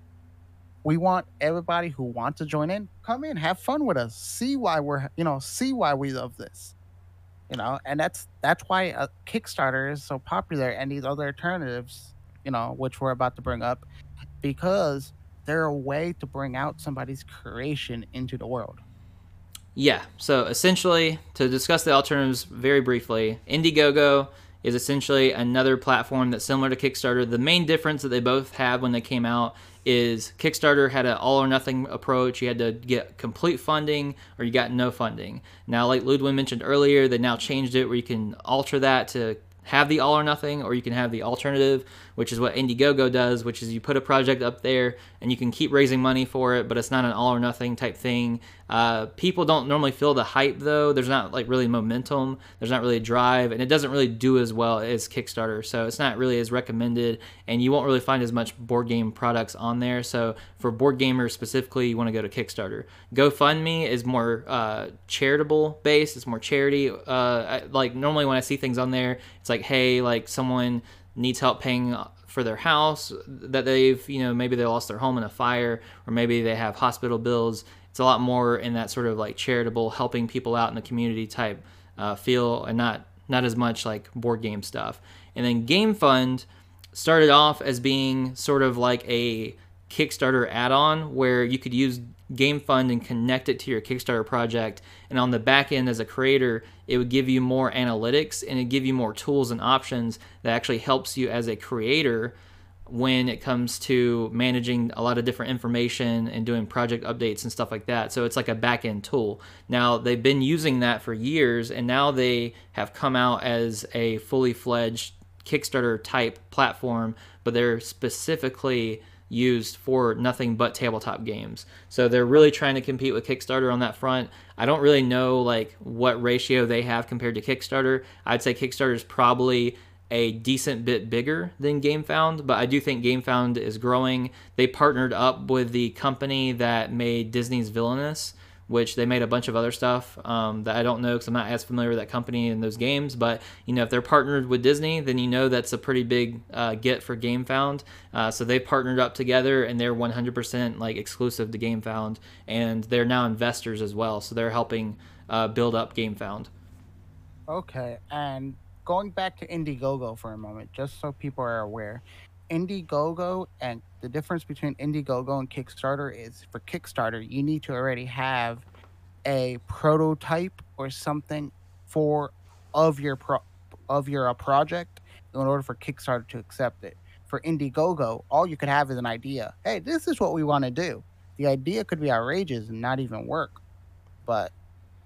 S2: we want everybody who wants to join in come in have fun with us see why we're you know see why we love this you know and that's that's why a kickstarter is so popular and these other alternatives you know which we're about to bring up because they're a way to bring out somebody's creation into the world
S1: yeah so essentially to discuss the alternatives very briefly indiegogo is essentially another platform that's similar to kickstarter the main difference that they both have when they came out is Kickstarter had an all or nothing approach. You had to get complete funding or you got no funding. Now, like Ludwin mentioned earlier, they now changed it where you can alter that to have the all or nothing, or you can have the alternative, which is what Indiegogo does, which is you put a project up there and you can keep raising money for it, but it's not an all or nothing type thing. Uh, people don't normally feel the hype though. There's not like really momentum. There's not really a drive, and it doesn't really do as well as Kickstarter. So it's not really as recommended, and you won't really find as much board game products on there. So for board gamers specifically, you want to go to Kickstarter. GoFundMe is more uh, charitable based. It's more charity. Uh, I, like normally when I see things on there, it's like, hey, like someone needs help paying for their house that they've you know maybe they lost their home in a fire or maybe they have hospital bills it's a lot more in that sort of like charitable, helping people out in the community type uh, feel, and not not as much like board game stuff. And then Gamefound started off as being sort of like a Kickstarter add-on where you could use Gamefound and connect it to your Kickstarter project. And on the back end, as a creator, it would give you more analytics and it give you more tools and options that actually helps you as a creator when it comes to managing a lot of different information and doing project updates and stuff like that. So it's like a back end tool. Now, they've been using that for years, and now they have come out as a fully fledged Kickstarter type platform, but they're specifically used for nothing but tabletop games. So they're really trying to compete with Kickstarter on that front. I don't really know like what ratio they have compared to Kickstarter. I'd say Kickstarter is probably a decent bit bigger than GameFound, but I do think GameFound is growing. They partnered up with the company that made Disney's Villainous, which they made a bunch of other stuff um, that I don't know because I'm not as familiar with that company and those games. But you know, if they're partnered with Disney, then you know that's a pretty big uh, get for GameFound. Uh, so they partnered up together, and they're 100% like exclusive to GameFound, and they're now investors as well. So they're helping uh, build up GameFound.
S2: Okay, and going back to Indiegogo for a moment, just so people are aware, Indiegogo and the difference between Indiegogo and Kickstarter is for Kickstarter, you need to already have a prototype or something for of your pro, of your uh, project in order for Kickstarter to accept it. For Indiegogo, all you could have is an idea. Hey, this is what we want to do. The idea could be outrageous and not even work, but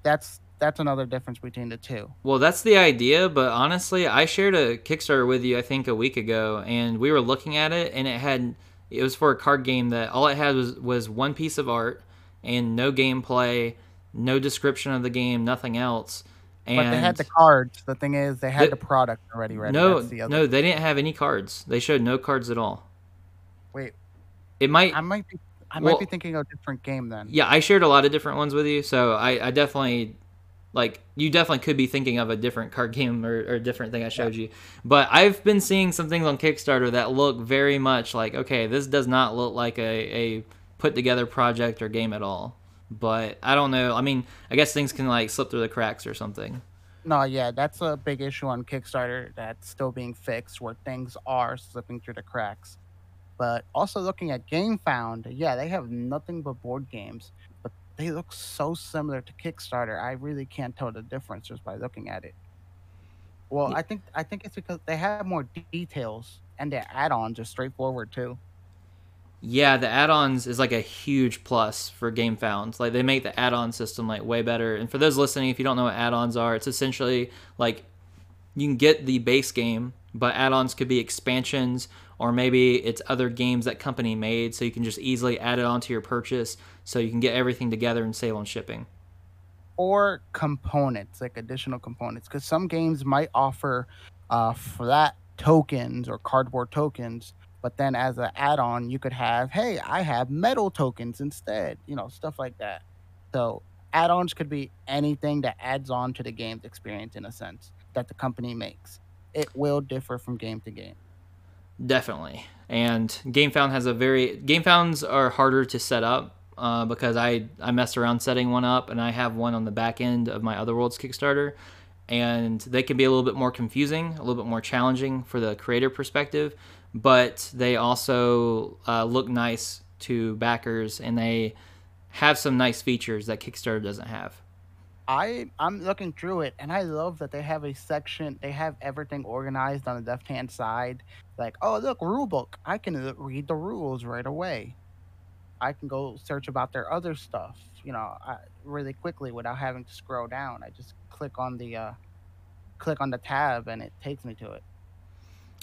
S2: that's that's another difference between the two.
S1: Well, that's the idea, but honestly, I shared a Kickstarter with you I think a week ago, and we were looking at it, and it had it was for a card game that all it had was was one piece of art and no gameplay, no description of the game, nothing else. And
S2: but they had the cards. The thing is, they had the, the product already ready.
S1: No, the no, they didn't have any cards. They showed no cards at all.
S2: Wait,
S1: it might.
S2: I might be. I well, might be thinking of a different game then.
S1: Yeah, I shared a lot of different ones with you, so I, I definitely like you definitely could be thinking of a different card game or, or a different thing I showed yeah. you. But I've been seeing some things on Kickstarter that look very much like okay, this does not look like a, a put together project or game at all. But I don't know. I mean, I guess things can like slip through the cracks or something.
S2: No, yeah, that's a big issue on Kickstarter that's still being fixed where things are slipping through the cracks. But also looking at GameFound, yeah, they have nothing but board games they look so similar to Kickstarter. I really can't tell the difference just by looking at it. Well, I think I think it's because they have more details and their add-ons are straightforward too.
S1: Yeah, the add-ons is like a huge plus for GameFound. Like they make the add-on system like way better. And for those listening, if you don't know what add-ons are, it's essentially like you can get the base game, but add-ons could be expansions or maybe it's other games that company made so you can just easily add it onto your purchase so you can get everything together and save on shipping.
S2: Or components like additional components because some games might offer uh, flat tokens or cardboard tokens but then as an add-on you could have hey i have metal tokens instead you know stuff like that. So add-ons could be anything that adds on to the game's experience in a sense that the company makes it will differ from game to game
S1: definitely and gamefound has a very gamefounds are harder to set up uh, because I, I messed around setting one up and I have one on the back end of my Other Worlds Kickstarter. And they can be a little bit more confusing, a little bit more challenging for the creator perspective, but they also uh, look nice to backers and they have some nice features that Kickstarter doesn't have.
S2: I I'm looking through it and I love that they have a section. They have everything organized on the left hand side. Like, oh look, rule book. I can read the rules right away. I can go search about their other stuff, you know, I, really quickly without having to scroll down. I just click on the uh, click on the tab and it takes me to it.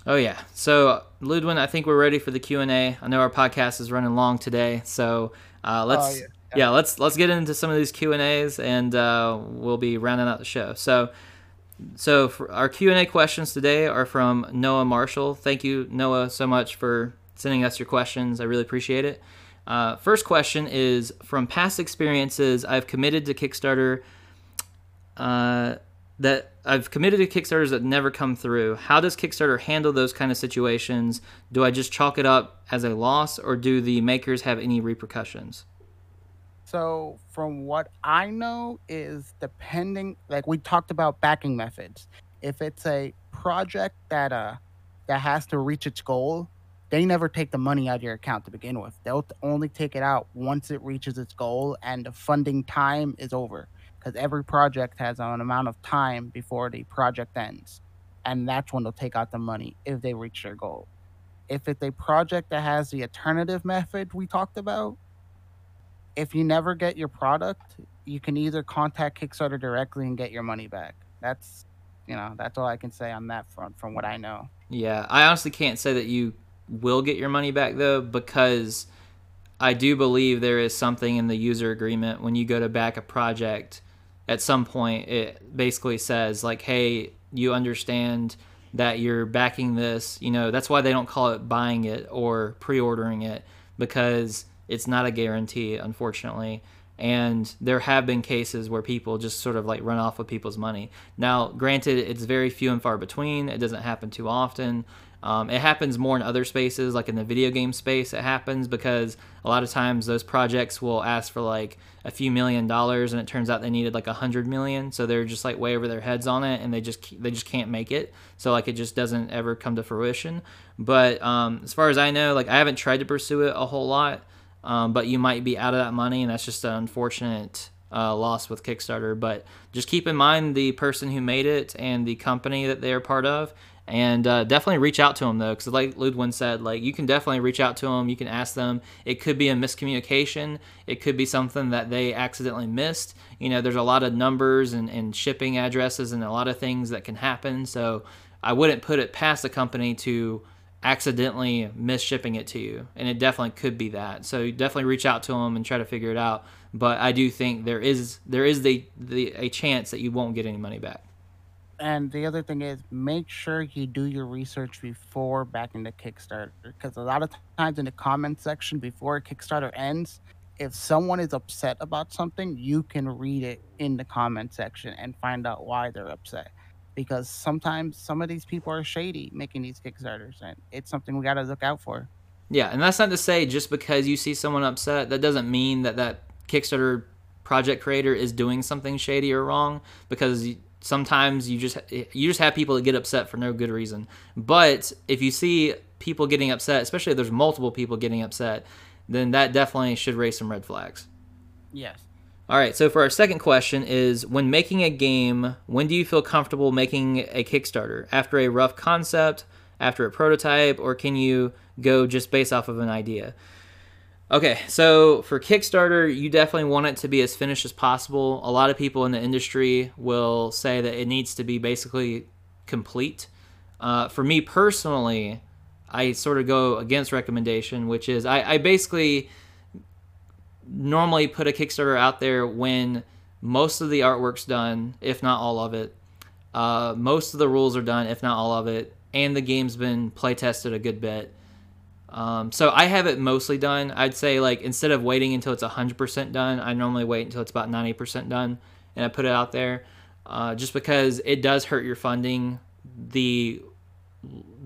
S1: Oh yeah. So Ludwin, I think we're ready for the Q and A. I know our podcast is running long today, so uh, let's oh, yeah. Yeah. let's let's get into some of these Q and A's, and uh, we'll be rounding out the show. So. So our Q and A questions today are from Noah Marshall. Thank you, Noah, so much for sending us your questions. I really appreciate it. Uh, first question is from past experiences, I've committed to Kickstarter uh, that I've committed to Kickstarters that never come through. How does Kickstarter handle those kind of situations? Do I just chalk it up as a loss, or do the makers have any repercussions?
S2: So, from what I know, is depending. Like we talked about backing methods. If it's a project that uh that has to reach its goal, they never take the money out of your account to begin with. They'll only take it out once it reaches its goal and the funding time is over. Because every project has an amount of time before the project ends. And that's when they'll take out the money if they reach their goal. If it's a project that has the alternative method we talked about, if you never get your product, you can either contact Kickstarter directly and get your money back. That's, you know, that's all I can say on that front from what I know.
S1: Yeah, I honestly can't say that you will get your money back though because I do believe there is something in the user agreement when you go to back a project at some point it basically says like hey you understand that you're backing this you know that's why they don't call it buying it or pre-ordering it because it's not a guarantee unfortunately and there have been cases where people just sort of like run off with people's money now granted it's very few and far between it doesn't happen too often um, it happens more in other spaces, like in the video game space. It happens because a lot of times those projects will ask for like a few million dollars, and it turns out they needed like a hundred million, so they're just like way over their heads on it, and they just they just can't make it. So like it just doesn't ever come to fruition. But um, as far as I know, like I haven't tried to pursue it a whole lot, um, but you might be out of that money, and that's just an unfortunate uh, loss with Kickstarter. But just keep in mind the person who made it and the company that they're part of, and uh, definitely reach out to them though because like ludwin said like you can definitely reach out to them you can ask them. It could be a miscommunication. It could be something that they accidentally missed. You know there's a lot of numbers and, and shipping addresses and a lot of things that can happen. So i wouldn't put it past the company to accidentally miss shipping it to you and it definitely could be that. So definitely reach out to them and try to figure it out. But i do think there is there is the, the a chance that you won't get any money back.
S2: And the other thing is make sure you do your research before backing the Kickstarter because a lot of times in the comment section before Kickstarter ends, if someone is upset about something, you can read it in the comment section and find out why they're upset. Because sometimes some of these people are shady making these Kickstarters, and it's something we got to look out for.
S1: Yeah, and that's not to say just because you see someone upset, that doesn't mean that that Kickstarter project creator is doing something shady or wrong because sometimes you just you just have people that get upset for no good reason. But if you see people getting upset, especially if there's multiple people getting upset, then that definitely should raise some red flags.
S2: Yes.
S1: All right, so for our second question is when making a game, when do you feel comfortable making a Kickstarter? After a rough concept, after a prototype, or can you go just based off of an idea? Okay, so for Kickstarter, you definitely want it to be as finished as possible. A lot of people in the industry will say that it needs to be basically complete. Uh, for me personally, I sort of go against recommendation, which is I, I basically normally put a Kickstarter out there when most of the artwork's done, if not all of it. Uh, most of the rules are done, if not all of it, and the game's been play tested a good bit. Um, so I have it mostly done. I'd say like instead of waiting until it's 100% done, I normally wait until it's about 90% done and I put it out there. Uh, just because it does hurt your funding the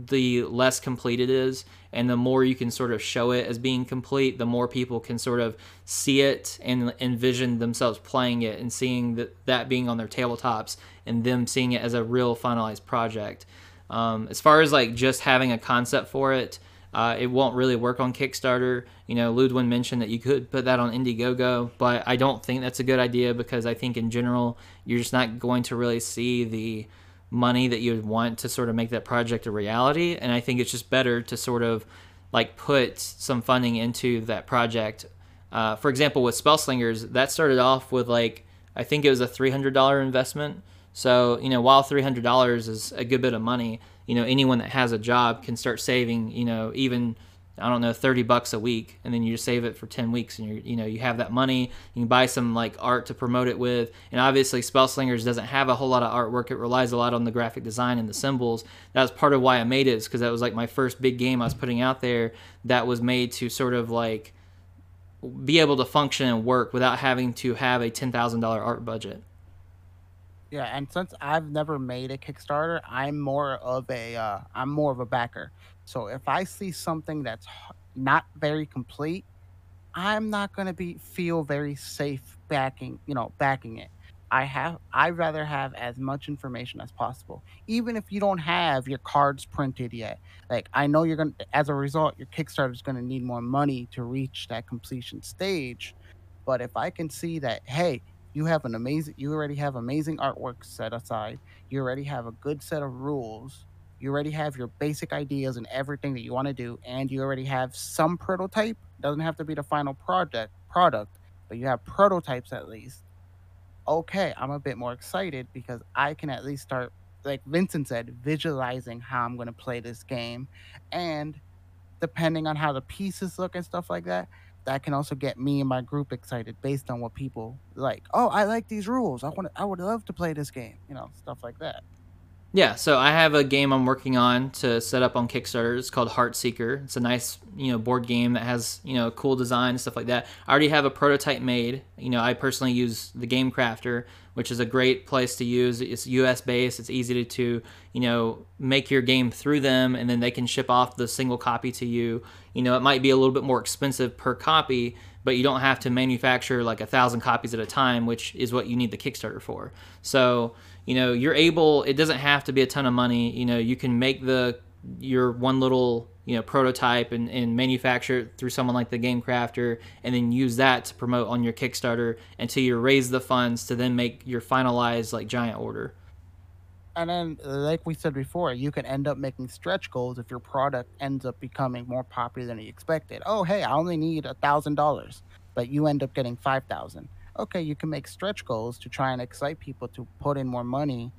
S1: the less complete it is and the more you can sort of show it as being complete the more people can sort of see it and envision themselves playing it and seeing that, that being on their tabletops and them seeing it as a real finalized project um, as far as like just having a concept for it uh, it won't really work on Kickstarter. You know, Ludwin mentioned that you could put that on Indiegogo, but I don't think that's a good idea because I think in general you're just not going to really see the money that you would want to sort of make that project a reality. And I think it's just better to sort of like put some funding into that project. Uh, for example, with Spellslingers, that started off with like I think it was a three hundred dollar investment. So you know, while three hundred dollars is a good bit of money, you know, anyone that has a job can start saving. You know, even I don't know, 30 bucks a week, and then you just save it for 10 weeks, and you you know you have that money. You can buy some like art to promote it with, and obviously Spellslingers doesn't have a whole lot of artwork. It relies a lot on the graphic design and the symbols. That's part of why I made it, is because that was like my first big game I was putting out there that was made to sort of like be able to function and work without having to have a ten thousand dollar art budget.
S2: Yeah, and since I've never made a Kickstarter, I'm more of a uh, I'm more of a backer. So if I see something that's not very complete, I'm not gonna be feel very safe backing you know backing it. I have I'd rather have as much information as possible, even if you don't have your cards printed yet. Like I know you're gonna as a result, your Kickstarter is gonna need more money to reach that completion stage. But if I can see that, hey, you have an amazing you already have amazing artwork set aside you already have a good set of rules you already have your basic ideas and everything that you want to do and you already have some prototype doesn't have to be the final project product but you have prototypes at least okay i'm a bit more excited because i can at least start like vincent said visualizing how i'm going to play this game and depending on how the pieces look and stuff like that that can also get me and my group excited based on what people like. Oh, I like these rules. I want I would love to play this game. You know, stuff like that.
S1: Yeah, so I have a game I'm working on to set up on Kickstarter. It's called Heartseeker. It's a nice, you know, board game that has, you know, cool design and stuff like that. I already have a prototype made. You know, I personally use the Game Crafter, which is a great place to use. It's US based. It's easy to, to, you know, make your game through them and then they can ship off the single copy to you. You know, it might be a little bit more expensive per copy, but you don't have to manufacture like a thousand copies at a time, which is what you need the Kickstarter for. So, you know you're able it doesn't have to be a ton of money you know you can make the your one little you know prototype and, and manufacture it through someone like the game crafter and then use that to promote on your kickstarter until you raise the funds to then make your finalized like giant order.
S2: And then like we said before you can end up making stretch goals if your product ends up becoming more popular than you expected. Oh hey i only need a thousand dollars but you end up getting five thousand okay, you can make stretch goals to try and excite people to put in more money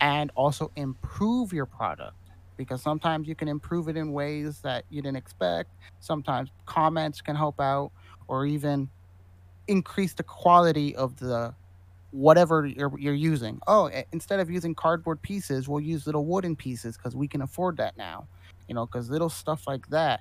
S2: and also improve your product because sometimes you can improve it in ways that you didn't expect. Sometimes comments can help out or even increase the quality of the whatever you're, you're using. Oh, instead of using cardboard pieces, we'll use little wooden pieces because we can afford that now. You know, because little stuff like that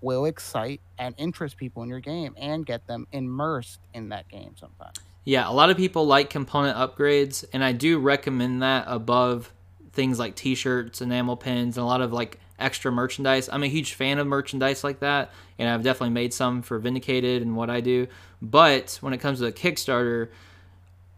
S2: will excite and interest people in your game and get them immersed in that game sometimes.
S1: Yeah, a lot of people like component upgrades, and I do recommend that above things like t-shirts, enamel pins, and a lot of like extra merchandise. I'm a huge fan of merchandise like that, and I've definitely made some for Vindicated and what I do. But when it comes to a Kickstarter,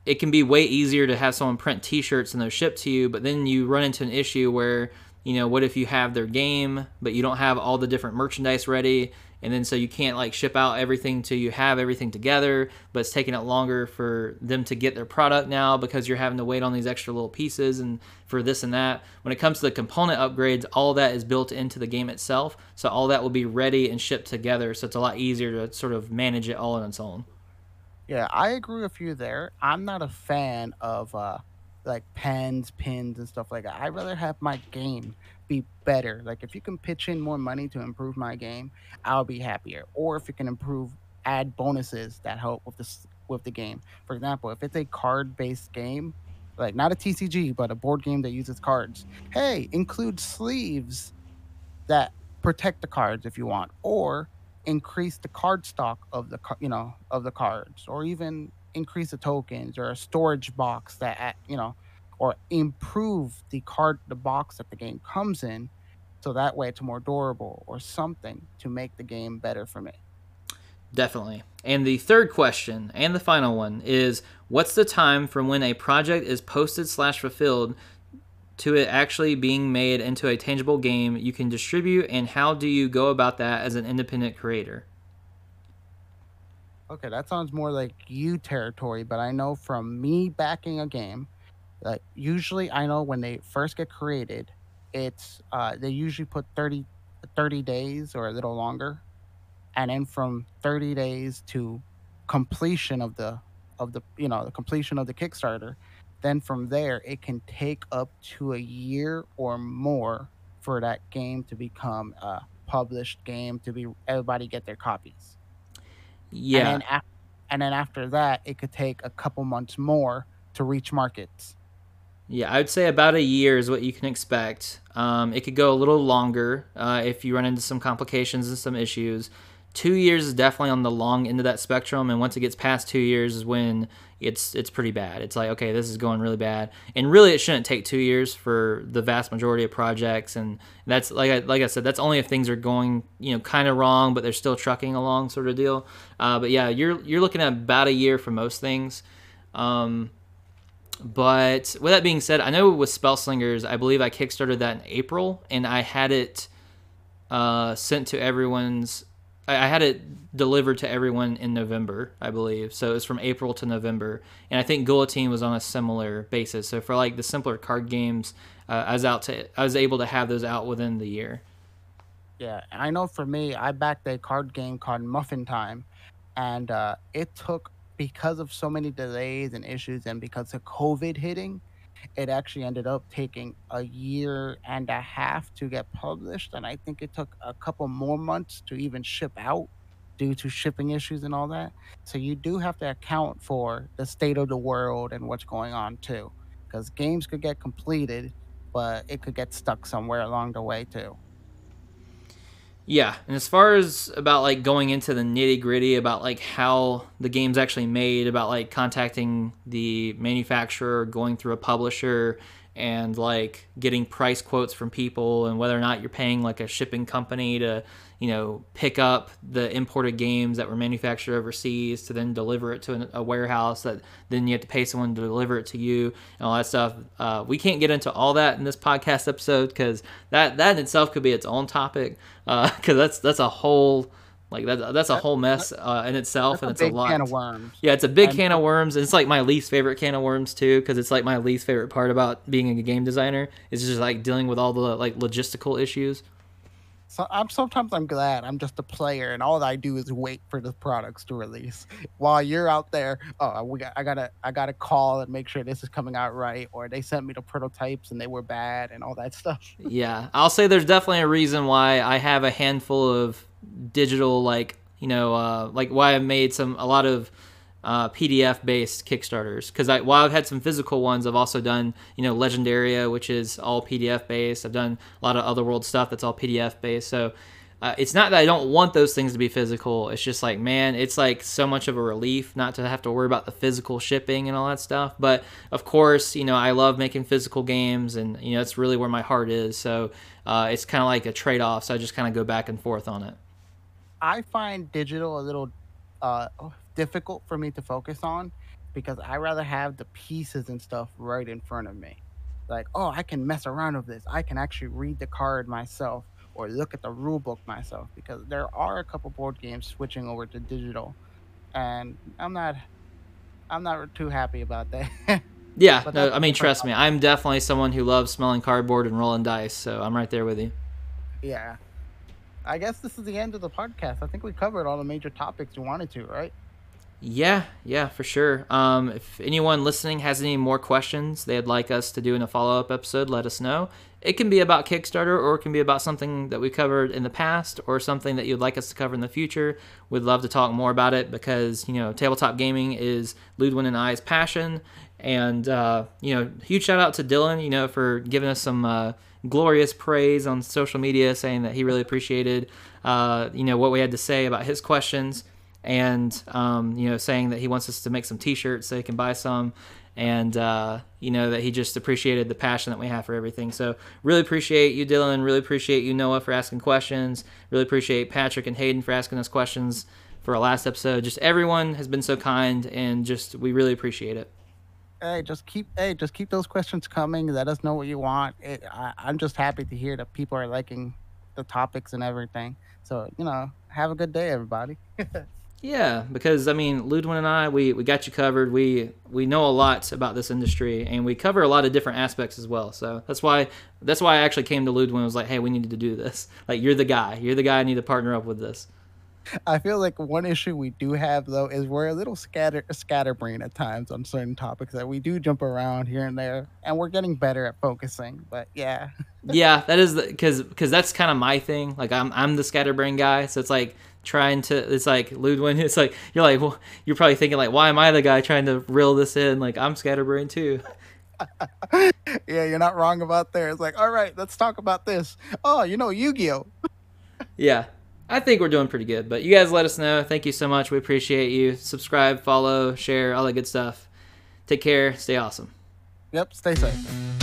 S1: it can be way easier to have someone print t-shirts and those shipped to you, but then you run into an issue where you know what if you have their game but you don't have all the different merchandise ready and then so you can't like ship out everything until you have everything together but it's taking it longer for them to get their product now because you're having to wait on these extra little pieces and for this and that. When it comes to the component upgrades all that is built into the game itself so all that will be ready and shipped together so it's a lot easier to sort of manage it all on its own.
S2: Yeah i agree with you there. I'm not a fan of uh like pens, pins, and stuff like that. I'd rather have my game be better. Like if you can pitch in more money to improve my game, I'll be happier. Or if you can improve, add bonuses that help with this with the game. For example, if it's a card-based game, like not a TCG, but a board game that uses cards, hey, include sleeves that protect the cards if you want, or increase the card stock of the you know of the cards, or even increase the tokens or a storage box that you know or improve the card the box that the game comes in so that way it's more durable or something to make the game better for me.
S1: Definitely. And the third question and the final one is what's the time from when a project is posted slash fulfilled to it actually being made into a tangible game you can distribute and how do you go about that as an independent creator
S2: Okay, that sounds more like you territory, but I know from me backing a game, that usually I know when they first get created, it's uh, they usually put 30, 30 days or a little longer, and then from thirty days to completion of the of the you know the completion of the Kickstarter, then from there it can take up to a year or more for that game to become a published game to be everybody get their copies.
S1: Yeah.
S2: And then, af- and then after that, it could take a couple months more to reach markets.
S1: Yeah, I would say about a year is what you can expect. Um, it could go a little longer uh, if you run into some complications and some issues two years is definitely on the long end of that spectrum and once it gets past two years is when it's it's pretty bad. It's like okay this is going really bad. And really it shouldn't take two years for the vast majority of projects. And that's like I, like I said that's only if things are going you know kind of wrong but they're still trucking along sort of deal. Uh, but yeah you're you're looking at about a year for most things. Um, but with that being said I know with Spellslingers I believe I kickstarted that in April and I had it uh, sent to everyone's I had it delivered to everyone in November, I believe. So it was from April to November, and I think Guillotine was on a similar basis. So for like the simpler card games, uh, I was out to I was able to have those out within the year.
S2: Yeah, I know for me, I backed a card game called Muffin Time, and uh, it took because of so many delays and issues, and because of COVID hitting, it actually ended up taking a year and a half to get published, and I think it took a couple more months to even ship out due to shipping issues and all that. So you do have to account for the state of the world and what's going on too, because games could get completed, but it could get stuck somewhere along the way too.
S1: Yeah, and as far as about like going into the nitty gritty about like how the game's actually made, about like contacting the manufacturer, going through a publisher, and like getting price quotes from people, and whether or not you're paying like a shipping company to you know, pick up the imported games that were manufactured overseas to then deliver it to a warehouse that then you have to pay someone to deliver it to you and all that stuff. Uh, we can't get into all that in this podcast episode because that that in itself could be its own topic because uh, that's that's a whole like that, that's a whole mess uh, in itself, and it's a,
S2: a lot. Can of worms.
S1: Yeah, it's a big and, can of worms. And it's like my least favorite can of worms too, because it's like my least favorite part about being a game designer is just like dealing with all the like logistical issues.
S2: I'm sometimes I'm glad I'm just a player and all I do is wait for the products to release. While you're out there, oh, we got I gotta I gotta call and make sure this is coming out right, or they sent me the prototypes and they were bad and all that stuff.
S1: yeah, I'll say there's definitely a reason why I have a handful of digital like you know uh, like why I made some a lot of uh, PDF based Kickstarters because I while I've had some physical ones, I've also done you know Legendaria, which is all PDF based. I've done a lot of Otherworld stuff that's all PDF based. So uh, it's not that I don't want those things to be physical. It's just like man, it's like so much of a relief not to have to worry about the physical shipping and all that stuff. But of course, you know I love making physical games, and you know that's really where my heart is. So uh, it's kind of like a trade off. So I just kind of go back and forth on it.
S2: I find digital a little uh, difficult for me to focus on because I rather have the pieces and stuff right in front of me. Like, oh, I can mess around with this. I can actually read the card myself or look at the rule book myself because there are a couple board games switching over to digital, and I'm not, I'm not too happy about that.
S1: yeah, no, I mean, trust me, I'm definitely someone who loves smelling cardboard and rolling dice, so I'm right there with you.
S2: Yeah, I guess this is the end of the podcast. I think we covered all the major topics you wanted to, right?
S1: Yeah, yeah, for sure. Um, if anyone listening has any more questions they'd like us to do in a follow up episode, let us know. It can be about Kickstarter or it can be about something that we covered in the past or something that you'd like us to cover in the future. We'd love to talk more about it because, you know, tabletop gaming is Ludwin and I's passion. And, uh, you know, huge shout out to Dylan, you know, for giving us some uh, glorious praise on social media, saying that he really appreciated, uh, you know, what we had to say about his questions and um, you know saying that he wants us to make some t-shirts so he can buy some and uh, you know that he just appreciated the passion that we have for everything. So really appreciate you dylan. Really appreciate you noah for asking questions. Really appreciate patrick and hayden for asking us questions for our last episode. Just everyone has been so kind and just we really appreciate it.
S2: Hey just keep hey just keep those questions coming. Let us know what you want. It, I, i'm just happy to hear that people are liking the topics and everything. So you know have a good day everybody
S1: Yeah, because I mean, Ludwin and I, we, we got you covered. We we know a lot about this industry, and we cover a lot of different aspects as well. So that's why that's why I actually came to Ludwin. and Was like, hey, we need to do this. Like, you're the guy. You're the guy I need to partner up with this.
S2: I feel like one issue we do have though is we're a little scatter scatterbrain at times on certain topics that we do jump around here and there, and we're getting better at focusing. But yeah,
S1: yeah, that is because because that's kind of my thing. Like I'm I'm the scatterbrain guy, so it's like trying to it's like Ludwin it's like you're like well you're probably thinking like why am I the guy trying to reel this in? Like I'm scatterbrain too.
S2: Yeah you're not wrong about there it's like all right let's talk about this. Oh you know Yu-Gi-Oh!
S1: Yeah I think we're doing pretty good but you guys let us know. Thank you so much. We appreciate you. Subscribe follow share all that good stuff. Take care. Stay awesome.
S2: Yep stay safe